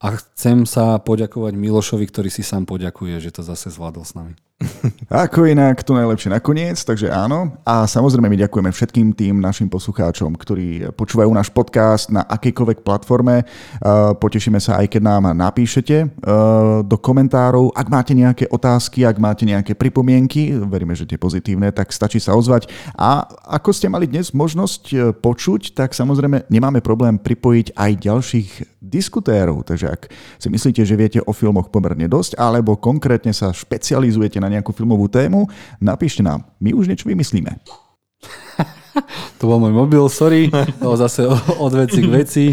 A chcem sa poďakovať Milošovi, ktorý si sám poďakuje, že to zase zvládol s nami. Ako inak, to najlepšie nakoniec, takže áno. A samozrejme my ďakujeme všetkým tým našim poslucháčom, ktorí počúvajú náš podcast na akejkoľvek platforme. Potešíme sa aj keď nám napíšete e, do komentárov. Ak máte nejaké otázky, ak máte nejaké pripomienky, veríme, že tie pozitívne, tak stačí sa ozvať. A ako ste mali dnes možnosť e, počuť, tak samozrejme nemáme problém pripojiť aj ďalších diskutérov. Takže ak si myslíte, že viete o filmoch pomerne dosť, alebo konkrétne sa špecializujete na nejakú filmovú tému, napíšte nám. My už niečo vymyslíme. to bol môj mobil, sorry, to zase od veci k veci.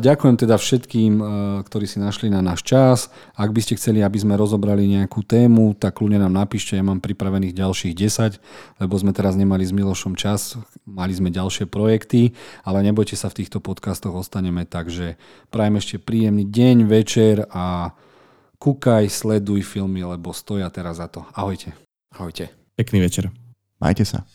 Ďakujem teda všetkým, e, ktorí si našli na náš čas. Ak by ste chceli, aby sme rozobrali nejakú tému, tak kľudne nám napíšte, ja mám pripravených ďalších 10, lebo sme teraz nemali s Milošom čas, mali sme ďalšie projekty, ale nebojte sa, v týchto podcastoch ostaneme, takže prajem ešte príjemný deň, večer a kúkaj, sleduj filmy, lebo stoja teraz za to. Ahojte. Ahojte. Pekný večer. Majte sa.